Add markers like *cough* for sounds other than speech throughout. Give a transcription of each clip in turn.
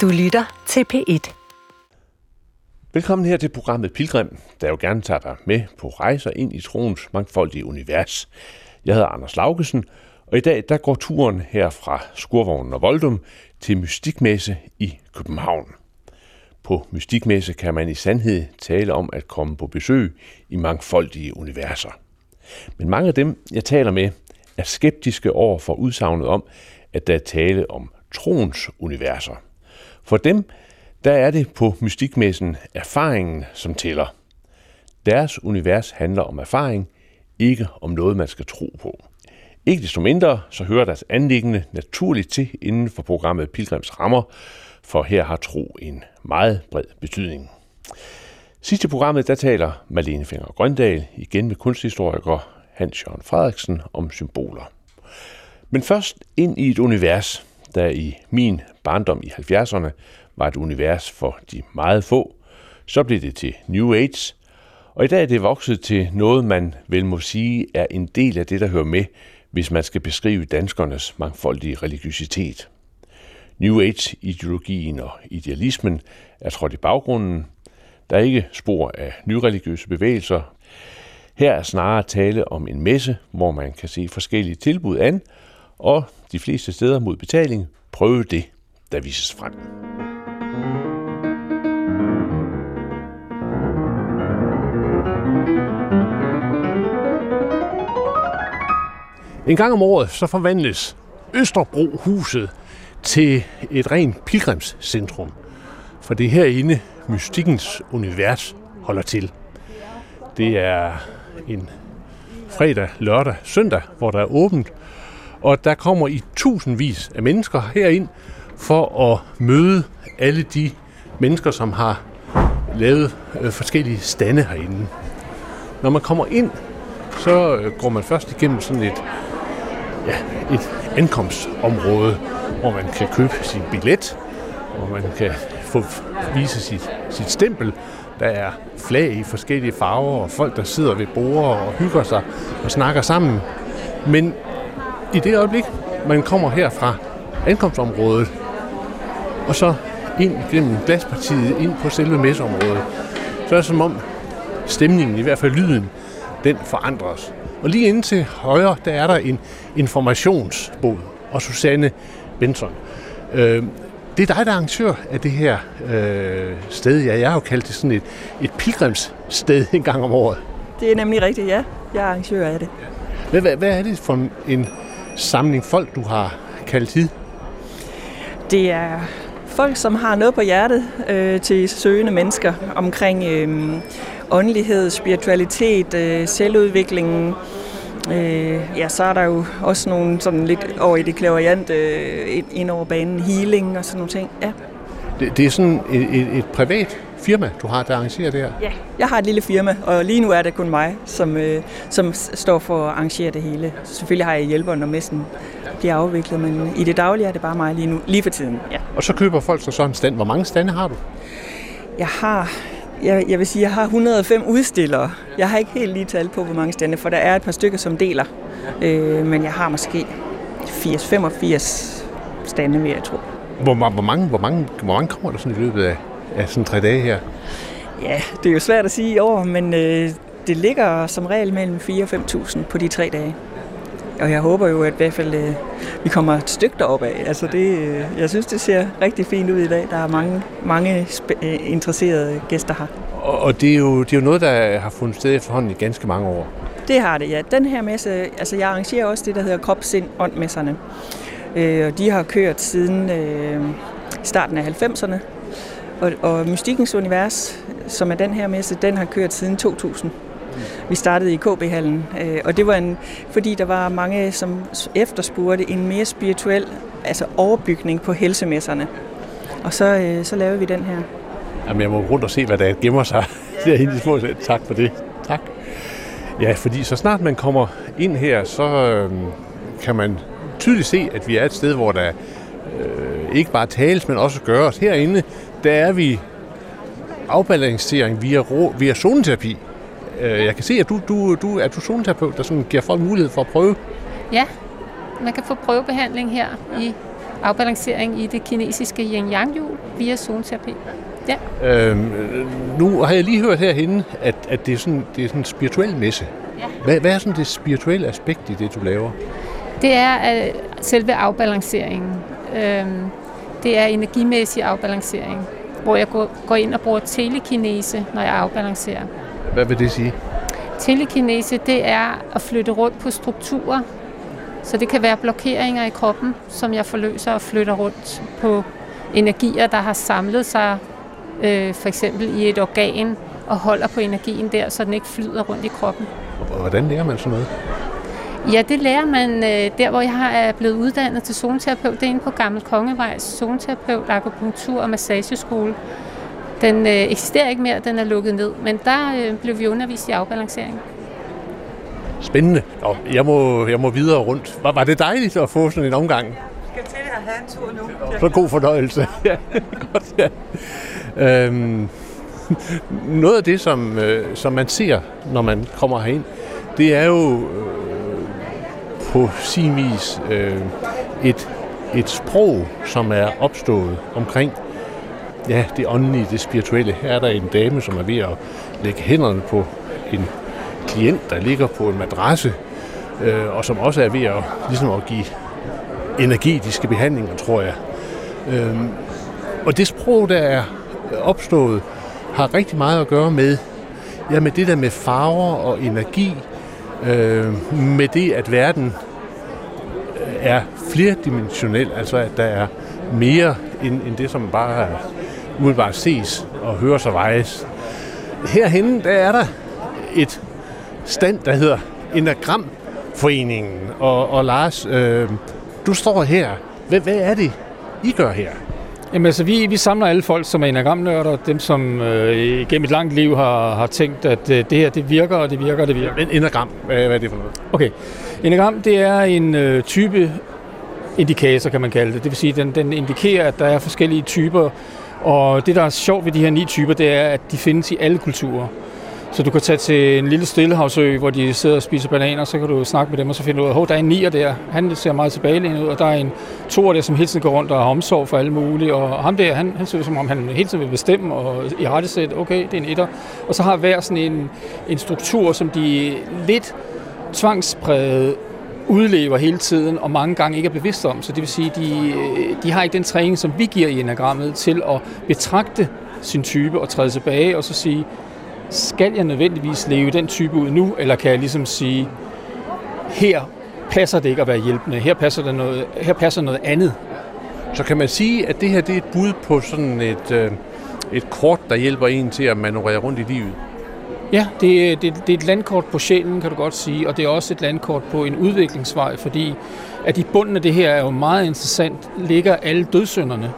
Du lytter til P1. Velkommen her til programmet Pilgrim, der jo gerne tager dig med på rejser ind i troens mangfoldige univers. Jeg hedder Anders Laugesen, og i dag der går turen her fra Skurvognen og Voldum til Mystikmesse i København. På Mystikmesse kan man i sandhed tale om at komme på besøg i mangfoldige universer. Men mange af dem, jeg taler med, er skeptiske over for udsagnet om, at der er tale om troens universer. For dem, der er det på mystikmessen erfaringen, som tæller. Deres univers handler om erfaring, ikke om noget, man skal tro på. Ikke desto mindre, så hører deres anliggende naturligt til inden for programmet Pilgrims Rammer, for her har tro en meget bred betydning. Sidste programmet, der taler Malene Finger Grøndal igen med kunsthistoriker Hans Jørgen Frederiksen om symboler. Men først ind i et univers, der i min barndom i 70'erne var et univers for de meget få. Så blev det til New Age, og i dag er det vokset til noget, man vel må sige er en del af det, der hører med, hvis man skal beskrive danskernes mangfoldige religiøsitet. New Age-ideologien og idealismen er trådt i baggrunden. Der er ikke spor af nyreligiøse bevægelser. Her er snarere tale om en messe, hvor man kan se forskellige tilbud an, og de fleste steder mod betaling prøve det, der vises frem. En gang om året så forvandles Østerbro-huset til et rent pilgrimscentrum. For det er herinde, mystikkens univers holder til. Det er en fredag, lørdag, søndag, hvor der er åbent, og der kommer i tusindvis af mennesker herind for at møde alle de mennesker, som har lavet øh, forskellige stande herinde. Når man kommer ind, så øh, går man først igennem sådan et, ja, et ankomstområde, hvor man kan købe sin billet, hvor man kan få vise sit, sit stempel. Der er flag i forskellige farver, og folk, der sidder ved borde og hygger sig og snakker sammen. Men i det øjeblik, man kommer her fra ankomstområdet, og så ind gennem glaspartiet, ind på selve messeområdet, så er det som om stemningen, i hvert fald lyden, den forandres. Og lige ind til højre, der er der en informationsbod, og Susanne Benson. Øh, det er dig, der er arrangør af det her øh, sted. Ja, jeg har jo kaldt det sådan et, et pilgrimssted en gang om året. Det er nemlig rigtigt, ja. Jeg er arrangør af det. Hvad, hvad, hvad er det for en samling folk, du har kaldt hid? Det er folk, som har noget på hjertet øh, til søgende mennesker omkring øh, åndelighed, spiritualitet, øh, selvudvikling. Øh, ja, så er der jo også nogle sådan lidt over i det klaverjant øh, ind over banen, healing og sådan nogle ting. Ja. Det, det er sådan et, et, et privat firma, du har, der arrangerer det her? Ja, jeg har et lille firma, og lige nu er det kun mig, som, øh, som står for at arrangere det hele. Selvfølgelig har jeg hjælper, når messen bliver afviklet, men i det daglige er det bare mig lige nu, lige for tiden. Ja. Og så køber folk så sådan en stand. Hvor mange stande har du? Jeg har jeg, jeg vil sige, jeg har 105 udstillere. Jeg har ikke helt lige tal på, hvor mange stande, for der er et par stykker, som deler. Øh, men jeg har måske 80-85 stande, vil jeg tro. Hvor, hvor, mange, hvor, mange, hvor mange kommer der sådan i løbet af, af sådan tre dage her? Ja, det er jo svært at sige i år, men øh, det ligger som regel mellem 4 og 5.000 på de tre dage. Og jeg håber jo, at i hvert fald øh, vi kommer et stykke deroppe af. Altså det, øh, jeg synes, det ser rigtig fint ud i dag. Der er mange, mange øh, interesserede gæster her. Og, og det, er jo, det er jo noget, der har fundet sted efterhånden i ganske mange år. Det har det, ja. Den her messe, altså jeg arrangerer også det, der hedder Krop, Sind, Ånd-messerne. Øh, og de har kørt siden øh, starten af 90'erne. Og, og Mystikkens Univers, som er den her messe, den har kørt siden 2000. Vi startede i KB-hallen, øh, og det var en, fordi der var mange, som efterspurgte en mere spirituel altså overbygning på helsemesserne. Og så, øh, så lavede vi den her. Jamen, jeg må rundt og se, hvad der gemmer sig *laughs* derinde i små. Tak for det. Tak. Ja, fordi så snart man kommer ind her, så øh, kan man tydeligt se, at vi er et sted, hvor der øh, ikke bare tales, men også gøres. Herinde, der er vi afbalancering via, rå, via zoneterapi. Øh, jeg kan se, at du, du, du er du zoneterapeut, der sådan giver folk mulighed for at prøve. Ja, man kan få prøvebehandling her i afbalancering i det kinesiske yin-yang-hjul via zoneterapi. Ja. Øhm, nu har jeg lige hørt herhenne, at, at det, er sådan, det er sådan en spirituel messe. Ja. Hvad, hvad er sådan det spirituelle aspekt i det, du laver? Det er uh, selve afbalanceringen. Øhm, det er energimæssig afbalancering, hvor jeg går, ind og bruger telekinese, når jeg afbalancerer. Hvad vil det sige? Telekinese, det er at flytte rundt på strukturer. Så det kan være blokeringer i kroppen, som jeg forløser og flytter rundt på energier, der har samlet sig øh, for eksempel i et organ og holder på energien der, så den ikke flyder rundt i kroppen. Hvordan lærer man sådan noget? Ja, det lærer man øh, der, hvor jeg har er blevet uddannet til zoneterapeut. Det er inde på Gammel Kongevejs zoneterapeut, akupunktur og massageskole. Den øh, eksisterer ikke mere, den er lukket ned, men der øh, blev vi undervist i afbalancering. Spændende. Nå, jeg, må, jeg må videre rundt. Var, var det dejligt at få sådan en omgang? Skal til at have en tur nu. Så god fornøjelse. *laughs* ja, godt, ja. Øhm, *laughs* noget af det, som, øh, som man ser, når man kommer herind, det er jo på sin vis øh, et, et sprog, som er opstået omkring ja, det åndelige, det spirituelle. Her er der en dame, som er ved at lægge hænderne på en klient, der ligger på en madrasse, øh, og som også er ved at, ligesom at give energetiske behandlinger, tror jeg. Øhm, og det sprog, der er opstået, har rigtig meget at gøre med, ja, med det der med farver og energi, øh, med det, at verden øh, er flerdimensionel, altså at der er mere end, end det, som bare umiddelbart ses og høres og vejes. Herhenne, der er der et stand, der hedder Enagramforeningen. Og, og Lars, øh, du står her. Hvad, hvad er det, I gør her? Jamen altså, vi, vi samler alle folk, som er enagramnørder, dem som øh, gennem et langt liv har, har tænkt, at øh, det her, det virker, og det virker, og det virker. En enagram, hvad, er det for noget? Okay. Enagram, det er en øh, type indikator, kan man kalde det. Det vil sige, den, den indikerer, at der er forskellige typer, og det, der er sjovt ved de her ni typer, det er, at de findes i alle kulturer. Så du kan tage til en lille stillehavsø, hvor de sidder og spiser bananer, så kan du snakke med dem, og så finder du ud af, at der er en nier der, han ser meget tilbagelænet ud, og der er en toer der, som hele tiden går rundt og har omsorg for alle mulige, og ham der, han, han ser ud som om, han hele tiden vil bestemme, og i rette sæt, okay, det er en etter. Og så har hver sådan en, en struktur, som de lidt tvangspræget udlever hele tiden, og mange gange ikke er bevidste om. Så det vil sige, de, de har ikke den træning, som vi giver i enagrammet, til at betragte sin type og træde tilbage og så sige, skal jeg nødvendigvis leve den type ud nu, eller kan jeg ligesom sige, her passer det ikke at være hjælpende, her passer, der noget, her passer noget andet. Så kan man sige, at det her det er et bud på sådan et, øh, et kort, der hjælper en til at manøvrere rundt i livet? Ja, det, er- det, det er et landkort på sjælen, kan du godt sige, og det er også et landkort på en udviklingsvej, fordi at i bunden af det her er jo meget interessant, ligger alle dødssynderne,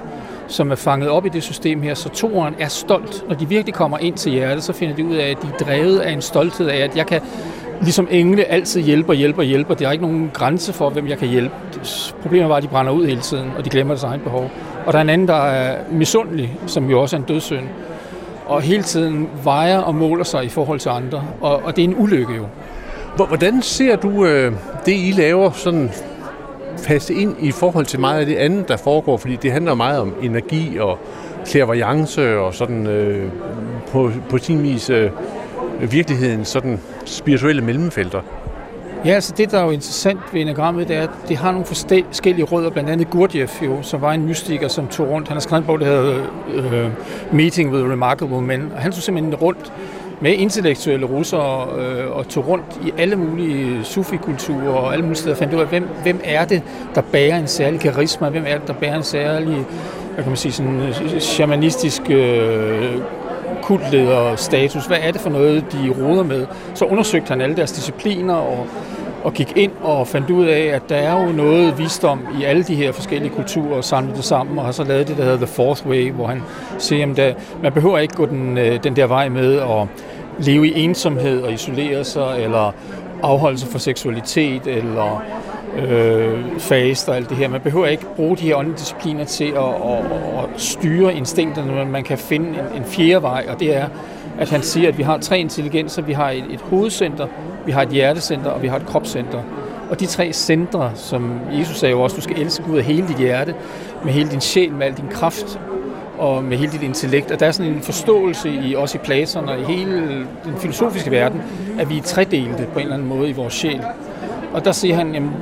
som er fanget op i det system her, så toeren er stolt. Når de virkelig kommer ind til hjertet, så finder de ud af, at de er drevet af en stolthed af, at jeg kan ligesom engle altid hjælpe og hjælpe og hjælpe, og der er ikke nogen grænse for, hvem jeg kan hjælpe. Problemet var, at de brænder ud hele tiden, og de glemmer deres egen behov. Og der er en anden, der er misundelig, som jo også er en dødssynd, og hele tiden vejer og måler sig i forhold til andre, og, og det er en ulykke jo. Hvordan ser du øh, det, I laver, sådan passe ind i forhold til meget af det andet, der foregår? Fordi det handler meget om energi og clairvoyance og sådan øh, på, på sin vis øh, virkeligheden, sådan spirituelle mellemfelter. Ja, altså det, der er jo interessant ved enagrammet, det er, at det har nogle forskellige rødder, blandt andet Gurdjieff jo, som var en mystiker, som tog rundt. Han har skrevet en bog, der hedder øh, Meeting with Remarkable Men, og han tog simpelthen rundt med intellektuelle russere øh, og tog rundt i alle mulige sufikulturer og alle mulige steder og fandt ud af, hvem, hvem er det, der bærer en særlig karisma, hvem er det, der bærer en særlig, hvad kan man sige, sådan øh, shamanistisk øh, kultleder status. Hvad er det for noget, de roder med? Så undersøgte han alle deres discipliner og, og gik ind og fandt ud af, at der er jo noget visdom i alle de her forskellige kulturer og samlet det sammen og har så lavet det, der hedder The Fourth Way, hvor han siger, at der, man behøver ikke gå den, øh, den der vej med at leve i ensomhed og isolere sig, eller afholde sig fra seksualitet, eller øh, fast og alt det her. Man behøver ikke bruge de her åndelige discipliner til at, at, at styre instinkterne, men man kan finde en, en fjerde vej, og det er, at han siger, at vi har tre intelligenser. Vi har et, et hovedcenter, vi har et hjertecenter, og vi har et kropscenter. Og de tre centre, som Jesus sagde jo også, du skal elske Gud af hele dit hjerte, med hele din sjæl, med al din kraft og med hele dit intellekt. Og der er sådan en forståelse i også i Platon og i hele den filosofiske verden, at vi er tredelte på en eller anden måde i vores sjæl. Og der siger han, jamen,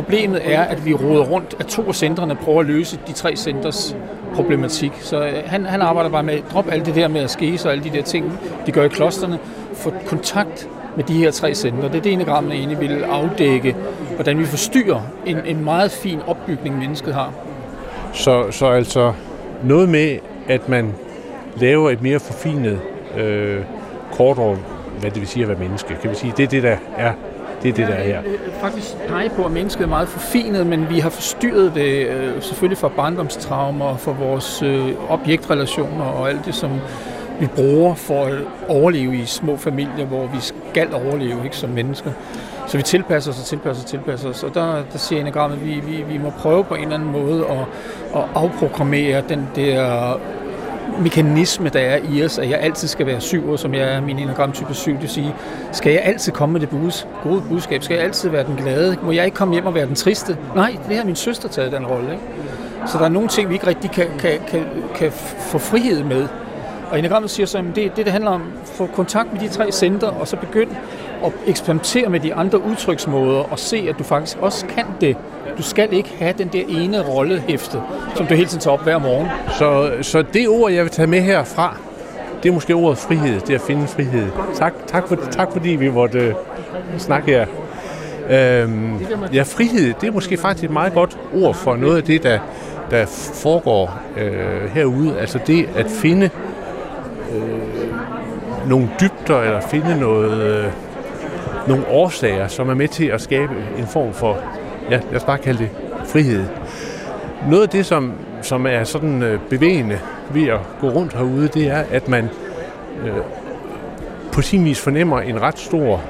problemet er, at vi roder rundt, at to af centrene prøver at løse de tre centers problematik. Så øh, han, han arbejder bare med at droppe alt det der med at skese og alle de der ting, de gør i klosterne, få kontakt med de her tre centre. Det er det, enagrammet egentlig vil afdække, hvordan vi forstyrrer en, en meget fin opbygning, mennesket har. Så, så altså noget med, at man laver et mere forfinet øh, kort over, hvad det vil sige at være menneske. Kan vi sige, det er det, der er det er det, der er her. Øh, øh, faktisk pege på, at mennesket er meget forfinet, men vi har forstyrret det øh, selvfølgelig for barndomstraumer, for vores objektrelationer og alt det, som vi bruger for at overleve i små familier, hvor vi skal overleve ikke som mennesker. Så vi tilpasser os og tilpasser os og tilpasser os. Og der, der siger enagrammet, at vi, vi, vi må prøve på en eller anden måde at, at afprogrammere den der mekanisme, der er i os, at jeg altid skal være syv, som jeg er min enagram type 7, det vil sige, skal jeg altid komme med det bus, gode budskab? Skal jeg altid være den glade? Må jeg ikke komme hjem og være den triste? Nej, det har min søster taget den rolle. Ikke? Så der er nogle ting, vi ikke rigtig kan, kan, kan, kan få frihed med. Og enagrammet siger så, at det, det, det handler om at få kontakt med de tre center, og så begynde at eksperimentere med de andre udtryksmåder, og se, at du faktisk også kan det. Du skal ikke have den der ene rollehæfte, som du hele tiden tager op hver morgen. Så, så det ord, jeg vil tage med herfra, det er måske ordet frihed, det at finde frihed. Tak, tak, for, tak fordi vi måtte uh, snakke her. Øhm, ja, frihed, det er måske faktisk et meget godt ord for noget af det, der, der foregår øh, herude. Altså det at finde øh, nogle dybder, eller finde noget, øh, nogle årsager, som er med til at skabe en form for, ja, lad os bare kalde det frihed. Noget af det, som, som er sådan øh, bevægende ved at gå rundt herude, det er, at man øh, på sin vis fornemmer en ret stor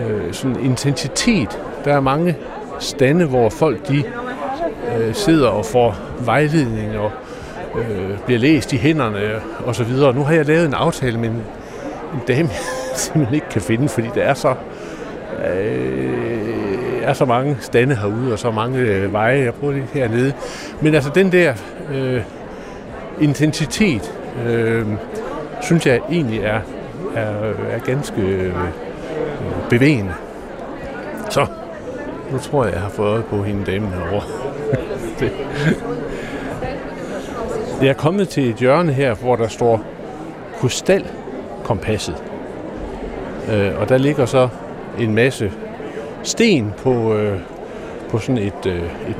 øh, sådan intensitet. Der er mange stande, hvor folk de øh, sidder og får vejledning og øh, bliver læst i hænderne og så videre. Nu har jeg lavet en aftale med en, en dame, *laughs* jeg simpelthen kan finde, fordi der er så øh, er så mange stande herude og så mange øh, veje. Jeg prøver det hernede. Men altså den der øh, intensitet, øh, synes jeg egentlig er, er, er ganske øh, bevægende. Så, nu tror jeg, jeg har fået øje på hende damen herovre. *laughs* det. Jeg er kommet til et hjørne her, hvor der står krystalkompasset. Øh, og der ligger så en masse sten på, øh, på sådan et, øh, et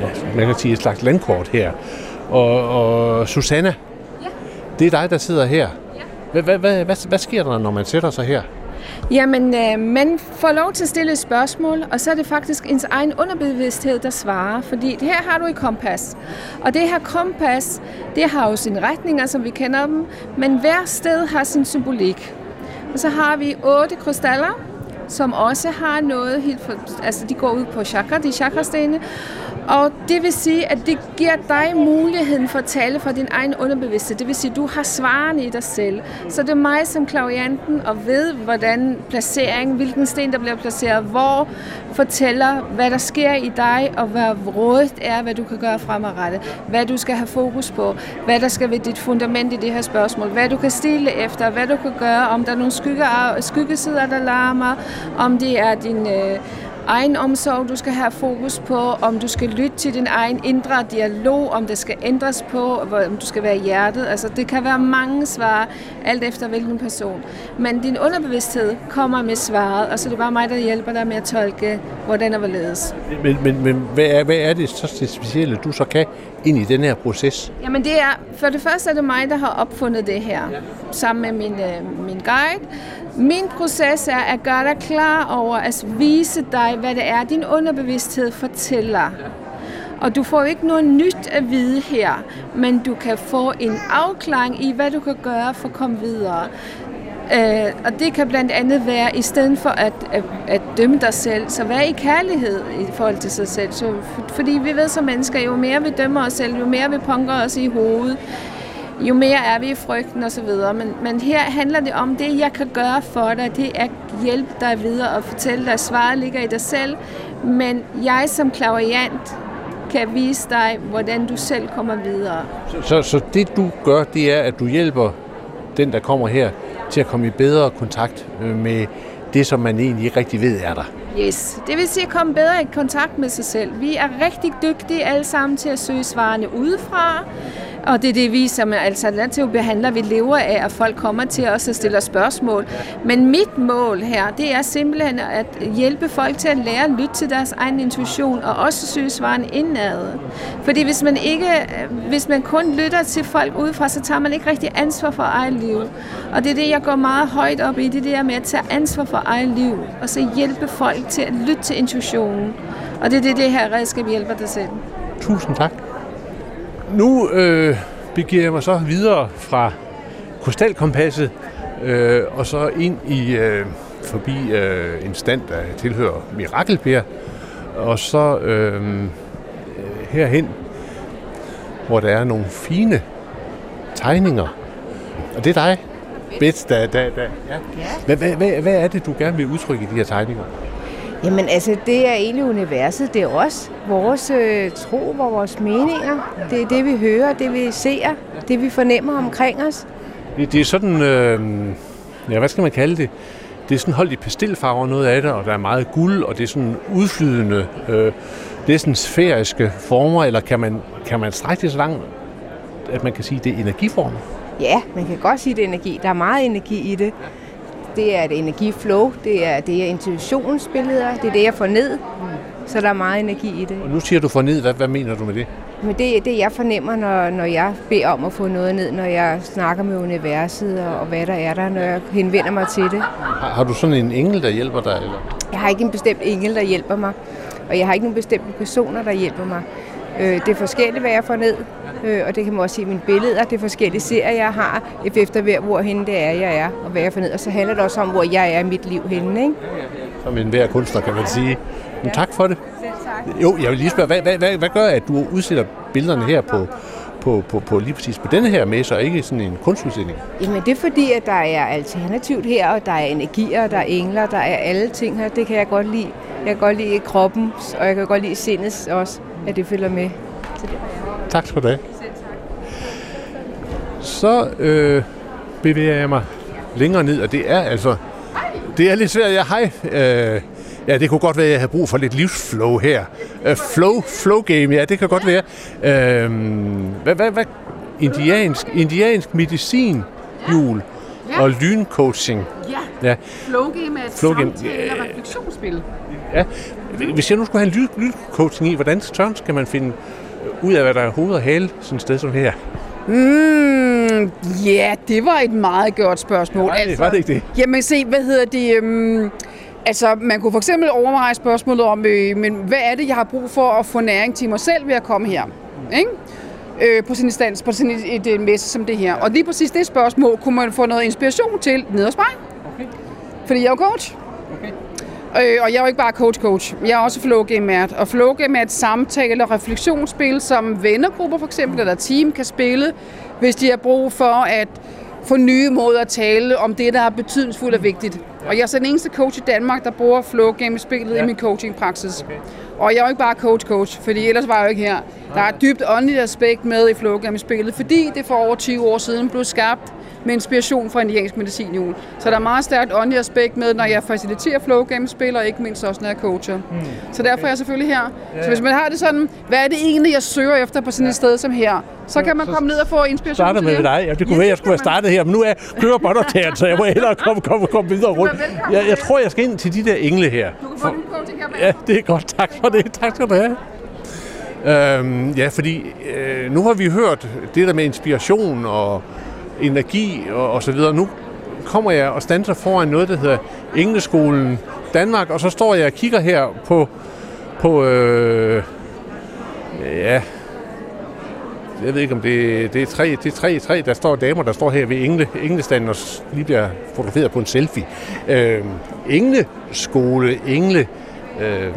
ja, man kan sige et slags landkort her. Og, og Susanna, ja. det er dig, der sidder her. Hvad, hvad, hvad, hvad, hvad sker der, når man sætter sig her? Jamen, øh, man får lov til at stille et spørgsmål, og så er det faktisk ens egen underbevidsthed, der svarer. Fordi det her har du i kompas. Og det her kompas, det har jo sine retninger, som vi kender dem, men hver sted har sin symbolik. Og så har vi otte krystaller, som også har noget helt for, altså de går ud på chakra, de chakrastene, og det vil sige, at det giver dig muligheden for at tale for din egen underbevidsthed. Det vil sige, at du har svarene i dig selv. Så det er mig som klavianten og ved, hvordan placeringen, hvilken sten der bliver placeret, hvor fortæller, hvad der sker i dig, og hvad rådet er, hvad du kan gøre fremadrettet. Hvad du skal have fokus på. Hvad der skal være dit fundament i det her spørgsmål. Hvad du kan stille efter. Hvad du kan gøre, om der er nogle skygge, skyggesider, der larmer. Om det er din... Øh, egen omsorg, du skal have fokus på, om du skal lytte til din egen indre dialog, om det skal ændres på, om du skal være i hjertet. Altså, det kan være mange svar, alt efter hvilken person. Men din underbevidsthed kommer med svaret, og så er det bare mig, der hjælper dig med at tolke, hvordan og hvorledes. Men, men, men hvad, er, hvad er det så det specielle, du så kan ind i den her proces? Jamen det er, for det første er det mig, der har opfundet det her, sammen med min, øh, min guide. Min proces er at gøre dig klar over at vise dig, hvad det er, din underbevidsthed fortæller. Og du får ikke noget nyt at vide her, men du kan få en afklaring i, hvad du kan gøre for at komme videre. Øh, og det kan blandt andet være, i stedet for at, at, at dømme dig selv, så vær i kærlighed i forhold til sig selv. Så, fordi vi ved som mennesker, jo mere vi dømmer os selv, jo mere vi punker os i hovedet, jo mere er vi i frygten og så videre. Men, men her handler det om, det jeg kan gøre for dig, det er at hjælpe dig videre og fortælle dig, at svaret ligger i dig selv. Men jeg som klaverjant kan vise dig, hvordan du selv kommer videre. Så, så, så det du gør, det er, at du hjælper den, der kommer her, til at komme i bedre kontakt øh, med det, som man egentlig ikke rigtig ved er der. Yes, det vil sige at komme bedre i kontakt med sig selv. Vi er rigtig dygtige alle sammen til at søge svarene udefra, og det er det, vi som alternativ behandler, vi lever af, at folk kommer til os og stiller spørgsmål. Men mit mål her, det er simpelthen at hjælpe folk til at lære at lytte til deres egen intuition, og også søge svaren indad. Fordi hvis man, ikke, hvis man kun lytter til folk udefra, så tager man ikke rigtig ansvar for eget liv. Og det er det, jeg går meget højt op i, det der med at tage ansvar for eget liv, og så hjælpe folk til at lytte til intuitionen. Og det er det, det her redskab hjælper dig selv. Tusind tak. Nu øh, begiver jeg mig så videre fra krystalkompasset øh, og så ind i øh, forbi øh, en stand, der tilhører Mirakelper, og så øh, herhen, hvor der er nogle fine tegninger. Og det er dig, Bets, der, der, der. Ja. Hvad, hvad, hvad, hvad er det, du gerne vil udtrykke i de her tegninger? Jamen altså, det er egentlig universet. Det er også vores øh, tro vores meninger. Det er det, vi hører, det vi ser, det vi fornemmer omkring os. Det, det er sådan, øh, ja, hvad skal man kalde det? Det er sådan holdt i pastelfarver noget af det, og der er meget guld, og det er sådan udflydende, øh, det er sådan sfæriske former, eller kan man, kan man strække det så langt, at man kan sige, at det er energiformer? Ja, man kan godt sige, at det er energi. Der er meget energi i det det er et energiflow, det er, det er intuitionsbilleder, det er det, jeg får ned. Så der er meget energi i det. Og nu siger du får ned, hvad, hvad mener du med det? Men det er det, jeg fornemmer, når, når jeg beder om at få noget ned, når jeg snakker med universet og, og hvad der er der, når jeg henvender mig til det. Har, har du sådan en engel, der hjælper dig? Eller? Jeg har ikke en bestemt engel, der hjælper mig, og jeg har ikke nogen bestemte personer, der hjælper mig. Øh, det er forskelligt, hvad jeg får ned, øh, og det kan man også se i mine billeder. Det er forskellige serier, jeg har, efter hver, hvor henne det er, jeg er, og hvad jeg får ned. Og så handler det også om, hvor jeg er i mit liv henne. Ikke? Som en hver kunstner, kan man sige. Men tak for det. Jo, jeg vil lige spørge, hvad, hvad, hvad, hvad gør, at du udsætter billederne her på, på, på, på lige præcis på denne her messe, og ikke sådan en kunstudstilling? Jamen det er fordi, at der er alternativt her, og der er energier, der er engler, der er alle ting her. Det kan jeg godt lide. Jeg kan godt lide kroppen, og jeg kan godt lide sindet også, at det følger med. Så det Tak skal du have. Så øh, bevæger jeg mig længere ned, og det er altså... Det er lidt svært. Ja, hej. Øh, ja, det kunne godt være, at jeg havde brug for lidt livsflow her. Øh, flow, flow game, ja, det kan godt være. Øh, hvad, hvad, hvad? Indiansk, indiansk medicin, jul ja. og lyncoaching. Ja, ja. flow game er et flow game. samtale- og refleksionsspil. Ja, hvis jeg nu skulle have en lyncoaching i, hvordan tørn skal man finde ud af, hvad der er hoved og hale sådan et sted som her? Mm, ja, det var et meget godt spørgsmål. Det, altså, var det ikke det? Jamen se, hvad hedder det... Um, altså, man kunne for eksempel overveje spørgsmålet om, øh, men hvad er det, jeg har brug for at få næring til mig selv ved at komme her? Ikke? Øh, på sin instans, på sådan et, et, et messe som det her. Og lige præcis det spørgsmål kunne man få noget inspiration til ned hos mig. Okay. Fordi jeg er coach. Okay. Øh, og jeg er jo ikke bare coach-coach. Jeg er også flow game Og flow game er et samtale- og refleksionsspil, som vennergrupper for eksempel, eller team kan spille, hvis de har brug for at få nye måder at tale om det, der er betydningsfuldt og vigtigt. Og jeg er så den eneste coach i Danmark, der bruger flow game-spillet ja. i min coaching-praksis. Okay. Og jeg er jo ikke bare coach-coach, fordi ellers var jeg jo ikke her. Der er et dybt åndeligt aspekt med i flow game-spillet, fordi det for over 20 år siden blev skabt med inspiration fra indiansk medicin jul. Så der er meget stærkt åndeligt aspekt med, når jeg faciliterer flow game spil, og ikke mindst også, når jeg coacher. Mm. Så derfor er jeg selvfølgelig her. Så hvis man har det sådan, hvad er det egentlig, jeg søger efter på sådan et sted som her, så kan man komme ned og få inspiration Starter med dig. Ja, det kunne ja, være, jeg skulle have startet her, men nu er kører båndoptageren, så jeg må hellere *laughs* komme, komme, komme videre rundt. Jeg, jeg tror, jeg skal ind til de der engle her. Du kan få din coaching her Ja, det er godt. Tak for det. Tak skal du have. Øhm, ja, fordi øh, nu har vi hørt det der med inspiration og energi og, og så videre. Nu kommer jeg og standser foran noget, der hedder Engleskolen Danmark, og så står jeg og kigger her på, på øh, ja, jeg ved ikke om det, det er tre, det er tre, tre, der står damer, der står her ved Engle, Englestanden og lige bliver fotograferet på en selfie. Øh, Engleskole, Engle, øh,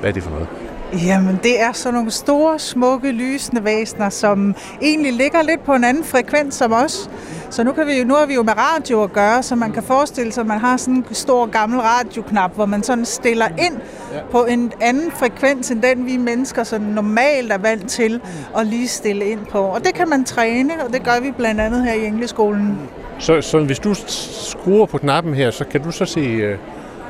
hvad er det for noget? Jamen, det er sådan nogle store, smukke, lysende væsener, som egentlig ligger lidt på en anden frekvens som os. Så nu, kan vi, nu har vi jo med radio at gøre, så man kan forestille sig, at man har sådan en stor gammel radioknap, hvor man sådan stiller ind på en anden frekvens, end den vi mennesker sådan normalt er vant til at lige stille ind på. Og det kan man træne, og det gør vi blandt andet her i Engleskolen. Så, så hvis du skruer på knappen her, så kan du så se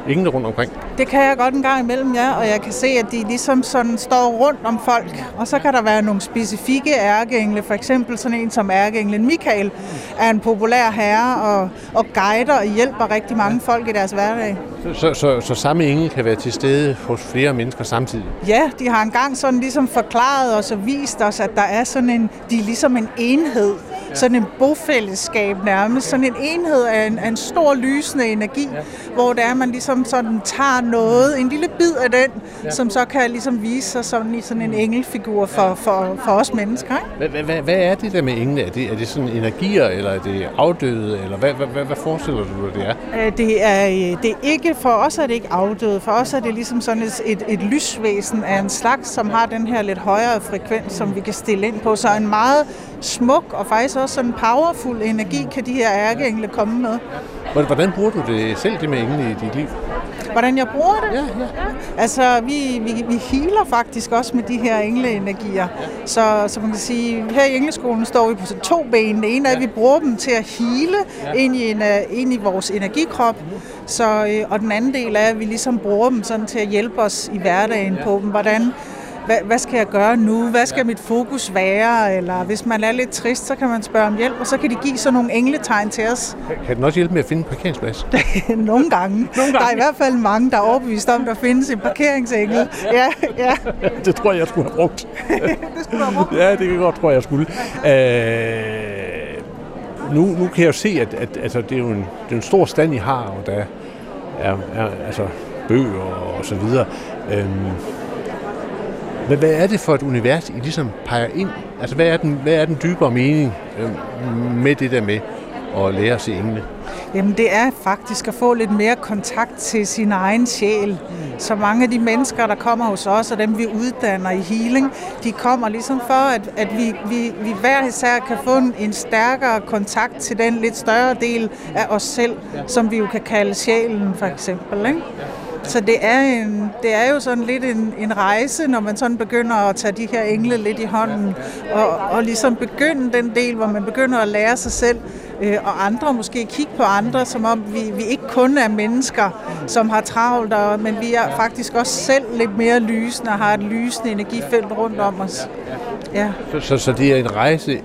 engle rundt omkring? Det kan jeg godt en gang imellem, ja. Og jeg kan se, at de ligesom sådan står rundt om folk. Og så kan der være nogle specifikke ærkeengle. For eksempel sådan en som ærkeenglen Michael er en populær herre og, og guider og hjælper rigtig mange folk i deres hverdag. Så, så, så, så samme engel kan være til stede hos flere mennesker samtidig? Ja, de har engang sådan ligesom forklaret os og vist os, at der er sådan en, de er ligesom en enhed sådan en bofællesskab nærmest, sådan en enhed af en, af en stor lysende energi, ja. hvor det er, man ligesom sådan tager noget, en lille bid af den, ja. som så kan ligesom vise sig sådan i sådan en engelfigur for, for, for os mennesker. Ikke? Hvad, hvad, hvad er det der med engle? Er det, er det sådan energier, eller er det afdøde, eller hvad, hvad, hvad, hvad forestiller du dig, det er? Det er, det er ikke, for os er det ikke afdøde, for os er det ligesom sådan et, et, et lysvæsen af en slags, som har den her lidt højere frekvens, som vi kan stille ind på, så en meget smuk og faktisk også sådan powerful energi kan de her ærkeengle komme med. Hvordan bruger du det selv, det med engle i dit liv? Hvordan jeg bruger det? Ja, ja. Altså, vi, vi, vi healer faktisk også med de her engleenergier. Så, så man kan sige, her i engleskolen står vi på to ben. Det ene er, at vi bruger dem til at heale ind, i en, øh, ind i vores energikrop. Så, øh, og den anden del er, at vi ligesom bruger dem sådan til at hjælpe os i hverdagen på dem. Hvordan hvad, hvad skal jeg gøre nu? Hvad skal mit fokus være? Eller hvis man er lidt trist, så kan man spørge om hjælp, og så kan de give sådan nogle engletegn til os. Kan den også hjælpe med at finde en parkeringsplads? *laughs* nogle, gange. nogle gange. Der er i hvert fald mange, der er overbevist om, at der findes en parkeringsengel. Ja, ja. Det tror jeg, jeg skulle have brugt. *laughs* det skulle du have brugt? Ja, det kan godt, tror jeg, jeg skulle. Øh, nu, nu kan jeg jo se, at, at altså, det, er jo en, det er en stor stand, I har, og der er, er altså, bøger og så videre. Øhm, men hvad er det for et univers, I ligesom peger ind? Altså, hvad er den, hvad er den dybere mening øh, med det der med at lære at se engle? Jamen, det er faktisk at få lidt mere kontakt til sin egen sjæl. Så mange af de mennesker, der kommer hos os, og dem vi uddanner i healing, de kommer ligesom for, at, at vi, vi, vi hver især kan få en, en stærkere kontakt til den lidt større del af os selv, som vi jo kan kalde sjælen for eksempel. Ikke? Så det er, en, det er jo sådan lidt en, en rejse, når man sådan begynder at tage de her engle lidt i hånden, og, og ligesom begynde den del, hvor man begynder at lære sig selv øh, og andre, måske kigge på andre, som om vi, vi ikke kun er mennesker, som har travlt, og, men vi er faktisk også selv lidt mere lysende og har et lysende energifelt rundt om os. Ja. Så, så, så det er en rejse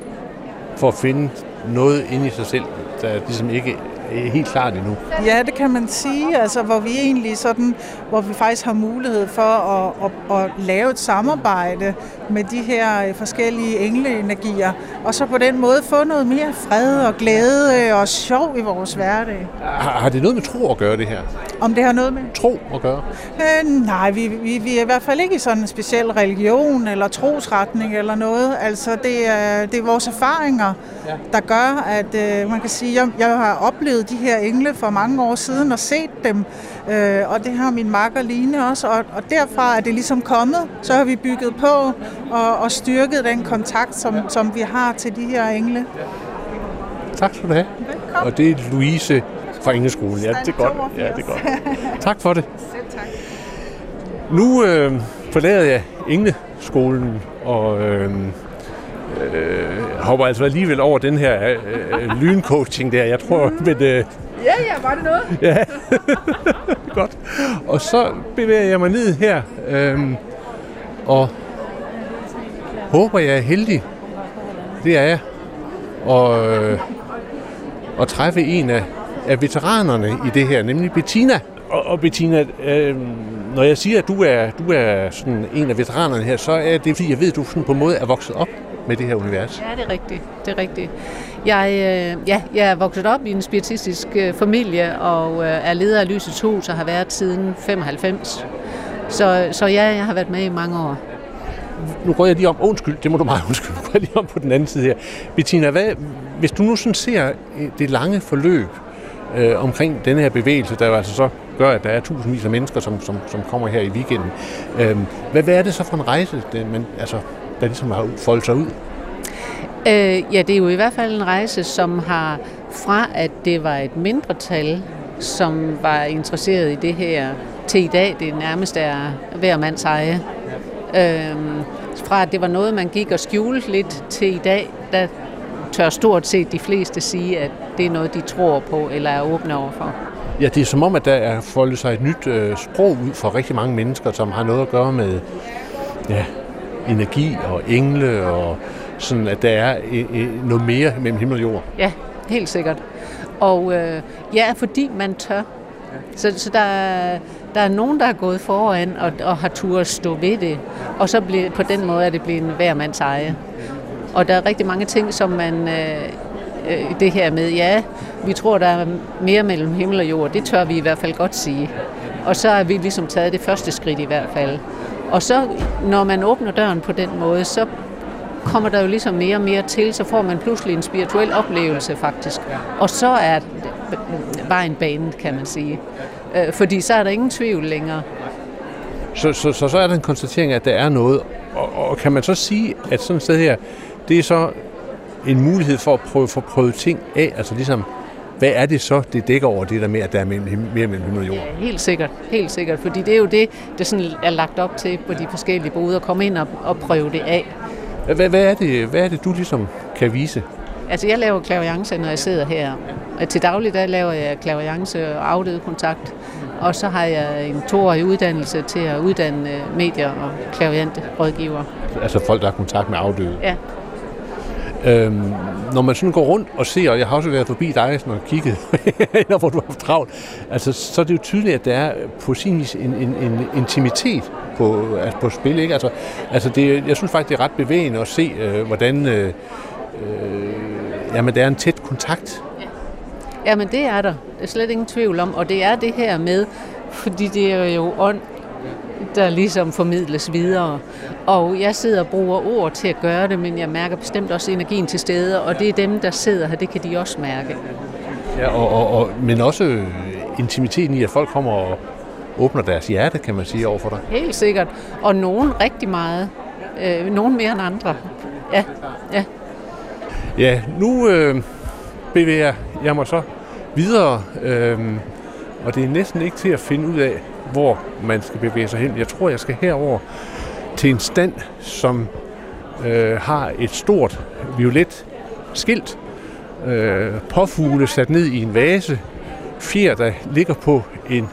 for at finde noget inde i sig selv, der ligesom ikke helt klart endnu. Ja, det kan man sige, altså, hvor vi egentlig sådan, hvor vi faktisk har mulighed for at, at, at lave et samarbejde med de her forskellige engleenergier, og så på den måde få noget mere fred og glæde og sjov i vores hverdag. Har, har det noget med tro at gøre, det her? Om det har noget med? Tro at gøre? Øh, nej, vi, vi, vi er i hvert fald ikke i sådan en speciel religion eller trosretning eller noget. Altså, det er, det er vores erfaringer, ja. der gør, at øh, man kan sige, jeg, jeg har oplevet de her engle for mange år siden og set dem, øh, og det har min makker Line også, og, og derfra er det ligesom kommet. Så har vi bygget på og, og styrket den kontakt, som, som vi har til de her engle. Tak skal du have. Velkommen. Og det er Louise fra Engleskolen. Ja, det er godt. Ja, det er godt. Tak for det. Selv tak. Nu øh, forlader jeg Engleskolen og øh, øh, hopper altså alligevel over den her øh, øh lyncoaching der. Jeg tror, mm. men... Øh, Ja, ja, var det noget? ja, *laughs* godt. Og så bevæger jeg mig ned her, øh, og håber, jeg er heldig. Det er jeg. Og, øh, og træffe en af af veteranerne i det her, nemlig Bettina. Og, og Bettina, øh, når jeg siger, at du er, du er sådan en af veteranerne her, så er det, fordi jeg ved, at du sådan på en måde er vokset op med det her univers. Ja, det er rigtigt. Det er rigtigt. Jeg, øh, ja, jeg er vokset op i en spiritistisk øh, familie og øh, er leder af Lysets Hus og har været siden 95. Så, så ja, jeg har været med i mange år. Nu går jeg lige om, undskyld, det må du meget undskylde, nu går jeg lige om på den anden side her. Bettina, hvad, hvis du nu sådan ser det lange forløb, øh, omkring den her bevægelse, der jo altså så gør, at der er tusindvis af mennesker, som, som, som kommer her i weekenden. Øhm, hvad, hvad er det så for en rejse, det, men, altså, der ligesom har foldet sig ud? Øh, ja, det er jo i hvert fald en rejse, som har fra at det var et mindretal, som var interesseret i det her, til i dag det nærmest er hver mands eje. Øhm, fra at det var noget, man gik og skjulte lidt, til i dag, der tør stort set de fleste sige, at det er noget, de tror på eller er åbne overfor. Ja, det er som om, at der er foldet sig et nyt øh, sprog ud for rigtig mange mennesker, som har noget at gøre med ja, energi og engle, og sådan, at der er øh, øh, noget mere mellem himmel og jord. Ja, helt sikkert. Og øh, ja, fordi man tør. Så, så der, der er nogen, der er gået foran og, og har turet stå ved det. Og så blev, på den måde er det blevet en hver mands eje. Og der er rigtig mange ting, som man... Øh, øh, det her med, ja, vi tror, der er mere mellem himmel og jord. Det tør vi i hvert fald godt sige. Og så har vi ligesom taget det første skridt i hvert fald. Og så, når man åbner døren på den måde, så kommer der jo ligesom mere og mere til, så får man pludselig en spirituel oplevelse faktisk. Og så er vejen banen, kan man sige. Øh, fordi så er der ingen tvivl længere. Så, så, så, så er der en konstatering at der er noget. Og, og kan man så sige, at sådan et sted her, det er så en mulighed for at prøve, for at prøve ting af, altså ligesom, hvad er det så, det dækker over det der med, at der er mere, mellem himmel og jord? Ja, helt sikkert, helt sikkert, fordi det er jo det, der sådan er lagt op til på de forskellige boder, at komme ind og, og prøve det af. Hvad, hvad, er det, hvad er det, du ligesom kan vise? Altså, jeg laver klaviance, når jeg sidder her. Til daglig, der laver jeg klaviance og afdøde kontakt. Og så har jeg en toårig uddannelse til at uddanne medier og klaviante rådgiver. Altså folk, der har kontakt med afdøde? Ja. Øhm, når man sådan går rundt og ser, og jeg har også været forbi dig og kigget, *laughs* hvor du har haft travlt, altså, så er det jo tydeligt, at der er på sin vis en, en, en intimitet på, altså på spil. Ikke? Altså, altså det, jeg synes faktisk, det er ret bevægende at se, øh, hvordan øh, øh, jamen, der er en tæt kontakt. Ja. men det er der. Det er slet ingen tvivl om. Og det er det her med, fordi det er jo ånd, der ligesom formidles videre. Og jeg sidder og bruger ord til at gøre det, men jeg mærker bestemt også energien til stede, og det er dem, der sidder her, det kan de også mærke. Ja, og, og, og, men også intimiteten i, at folk kommer og åbner deres hjerte, kan man sige, overfor dig. Helt sikkert. Og nogen rigtig meget. Øh, nogen mere end andre. Ja, ja. Ja, nu øh, bevæger jeg mig så videre, øh, og det er næsten ikke til at finde ud af, hvor man skal bevæge sig hen. Jeg tror, jeg skal herover til en stand, som øh, har et stort violet skilt, øh, påfugle sat ned i en vase, fjer, der ligger på en,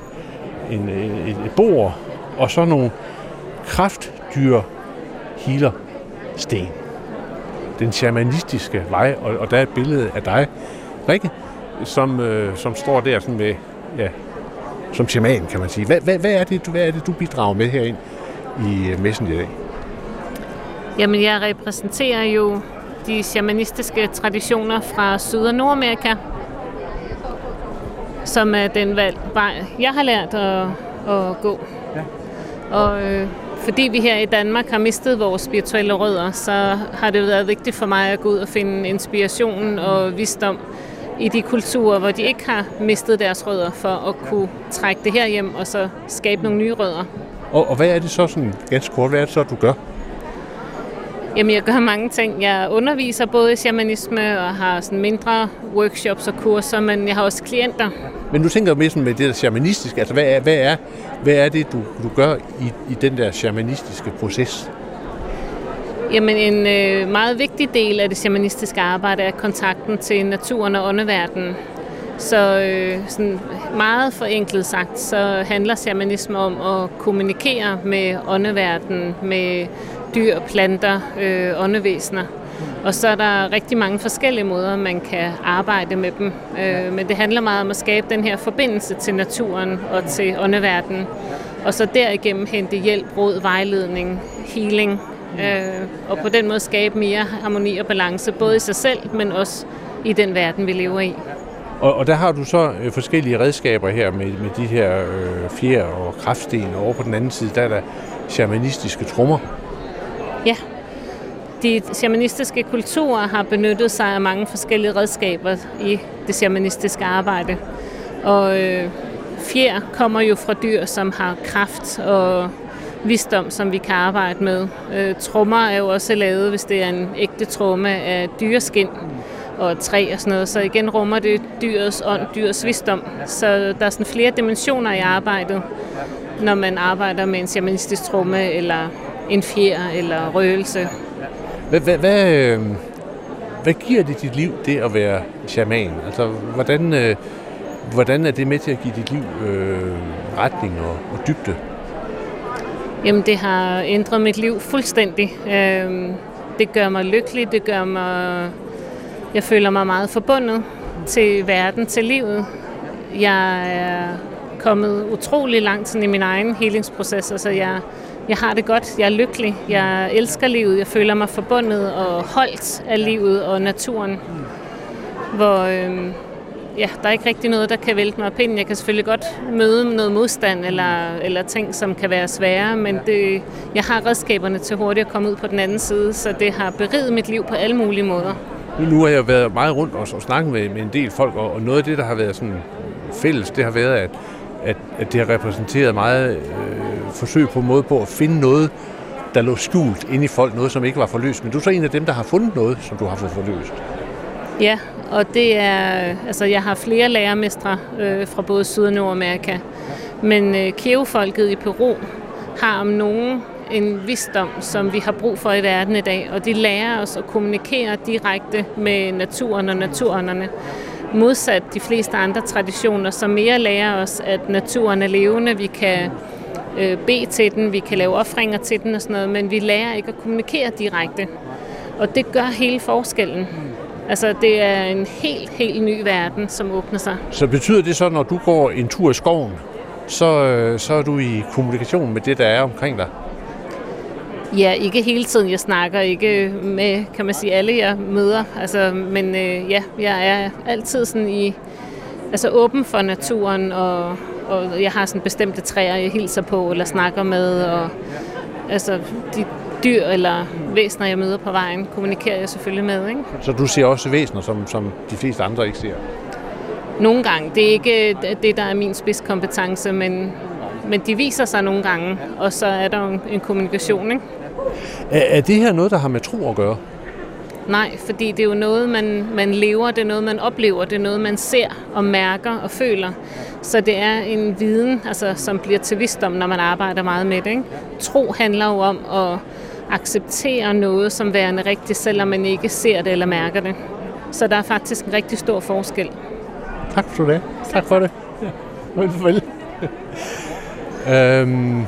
en, en, et bord, og så nogle kraftdyr healer sten. Den shamanistiske vej, og, og der er et billede af dig, Rikke, som, øh, som står der sådan med, ja, som shaman, kan man sige. Hvad, hvad, hvad, er det, hvad er det, du bidrager med herind i øh, messen i dag? Jamen, jeg repræsenterer jo de shamanistiske traditioner fra Syd- og Nordamerika, som er den vej, jeg har lært at, at gå. Ja. Og øh, fordi vi her i Danmark har mistet vores spirituelle rødder, så har det været vigtigt for mig at gå ud og finde inspiration og visdom i de kulturer, hvor de ikke har mistet deres rødder, for at kunne trække det her hjem og så skabe nogle nye rødder. Og, og hvad er det så sådan ganske kort, hvad er det så, du gør? Jamen, jeg gør mange ting. Jeg underviser både i shamanisme og har sådan mindre workshops og kurser, men jeg har også klienter. Men du tænker mere sådan med det der shamanistiske, altså hvad er, hvad er, hvad er det, du, du gør i, i den der shamanistiske proces? Jamen en øh, meget vigtig del af det shamanistiske arbejde er kontakten til naturen og åndeverdenen. Så øh, sådan meget forenklet sagt, så handler shamanisme om at kommunikere med åndeverdenen, med dyr, planter, øh, åndevæsener. Og så er der rigtig mange forskellige måder, man kan arbejde med dem. Øh, men det handler meget om at skabe den her forbindelse til naturen og til åndeverdenen. Og så derigennem hente hjælp, råd, vejledning, healing. Øh, og på den måde skabe mere harmoni og balance, både i sig selv, men også i den verden, vi lever i. Og, og der har du så øh, forskellige redskaber her med, med de her øh, fjer og kraftsten, og over på den anden side, der er der shamanistiske trommer. Ja, de shamanistiske kulturer har benyttet sig af mange forskellige redskaber i det shamanistiske arbejde. Og øh, fjer kommer jo fra dyr, som har kraft og visdom, som vi kan arbejde med. Øh, trommer er jo også lavet, hvis det er en ægte tromme af dyreskin og træ og sådan noget. Så igen rummer det dyrets ånd, dyrets visdom. Så der er sådan flere dimensioner i arbejdet, når man arbejder med en shamanistisk tromme, eller en fjer, eller røgelse. Hvad, hvad, hvad, øh, hvad giver det dit liv, det at være shaman? Altså, hvordan, øh, hvordan er det med til at give dit liv øh, retning og, og dybde? Jamen, det har ændret mit liv fuldstændig. Øh, det gør mig lykkelig, det gør mig... Jeg føler mig meget forbundet til verden, til livet. Jeg er kommet utrolig langt i min egen helingsproces. Altså, jeg, jeg har det godt, jeg er lykkelig, jeg elsker livet, jeg føler mig forbundet og holdt af livet og naturen. Hvor øh, ja, der er ikke rigtig noget, der kan vælte mig op ind. Jeg kan selvfølgelig godt møde noget modstand eller, eller ting, som kan være svære, men det, jeg har redskaberne til hurtigt at komme ud på den anden side, så det har beriget mit liv på alle mulige måder. Nu har jeg været meget rundt og, og snakket med, med en del folk, og, og noget af det, der har været sådan fælles, det har været, at, at, at det har repræsenteret meget øh, forsøg på en måde på at finde noget, der lå skjult inde i folk, noget som ikke var forløst. Men du er så en af dem, der har fundet noget, som du har fået forløst. Ja, og det er, altså jeg har flere lærermestre øh, fra både Syd- og Nordamerika, men øh, Keo-folket i Peru har om nogen en visdom, som vi har brug for i verden i dag, og de lærer os at kommunikere direkte med naturen og naturånderne. Modsat de fleste andre traditioner, som mere lærer os, at naturen er levende, vi kan øh, bede til den, vi kan lave offringer til den og sådan noget, men vi lærer ikke at kommunikere direkte. Og det gør hele forskellen. Altså, det er en helt, helt ny verden, som åbner sig. Så betyder det så, når du går en tur i skoven, så, øh, så er du i kommunikation med det, der er omkring dig? Ja, ikke hele tiden. Jeg snakker ikke med, kan man sige, alle jeg møder. Altså, men øh, ja, jeg er altid sådan i, altså åben for naturen, og, og jeg har sådan bestemte træer, jeg hilser på eller snakker med, og altså de dyr eller væsener, jeg møder på vejen, kommunikerer jeg selvfølgelig med. Ikke? Så du ser også væsener, som, som de fleste andre ikke ser? Nogle gange. Det er ikke det, der er min spidskompetence, men, men de viser sig nogle gange, og så er der en, en kommunikation. Ikke? Er, er det her noget, der har med tro at gøre? Nej, fordi det er jo noget, man, man lever, det er noget, man oplever, det er noget, man ser og mærker og føler. Så det er en viden, altså, som bliver til visdom, når man arbejder meget med det. Ikke? Tro handler jo om at acceptere noget som værende rigtigt, selvom man ikke ser det eller mærker det. Så der er faktisk en rigtig stor forskel. Tak for det. Tak for det. Ja. Farvel. øhm,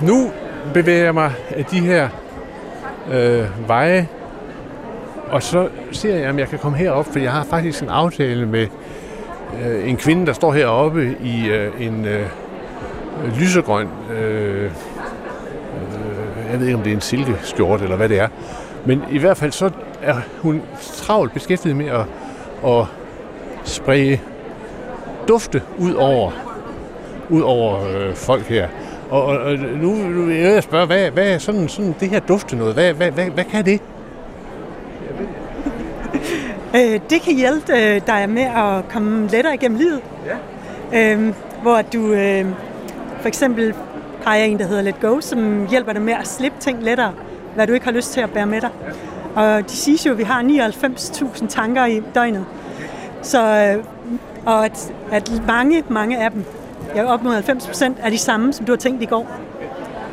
nu bevæger jeg mig af de her øh, veje, og så ser jeg, om jeg kan komme herop, for jeg har faktisk en aftale med øh, en kvinde, der står heroppe i øh, en øh, lysegrøn, øh, jeg ved ikke, om det er en silkeskjort eller hvad det er, men i hvert fald så er hun travlt beskæftiget med at, at spraye dufte ud over, ud over øh, folk her. Og, og, og nu, nu vil jeg spørge, hvad, hvad er sådan, sådan det her dufte noget? Hvad, hvad, hvad, hvad kan det? *laughs* Øh, det kan hjælpe øh, dig med at komme lettere igennem livet. Ja. Øh, hvor du øh, for eksempel har jeg en, der hedder Let Go, som hjælper dig med at slippe ting lettere, hvad du ikke har lyst til at bære med dig. Og de siger jo, at vi har 99.000 tanker i døgnet. Så, øh, og at, at mange, mange af dem, ja, op mod 90 procent, er de samme, som du har tænkt i går.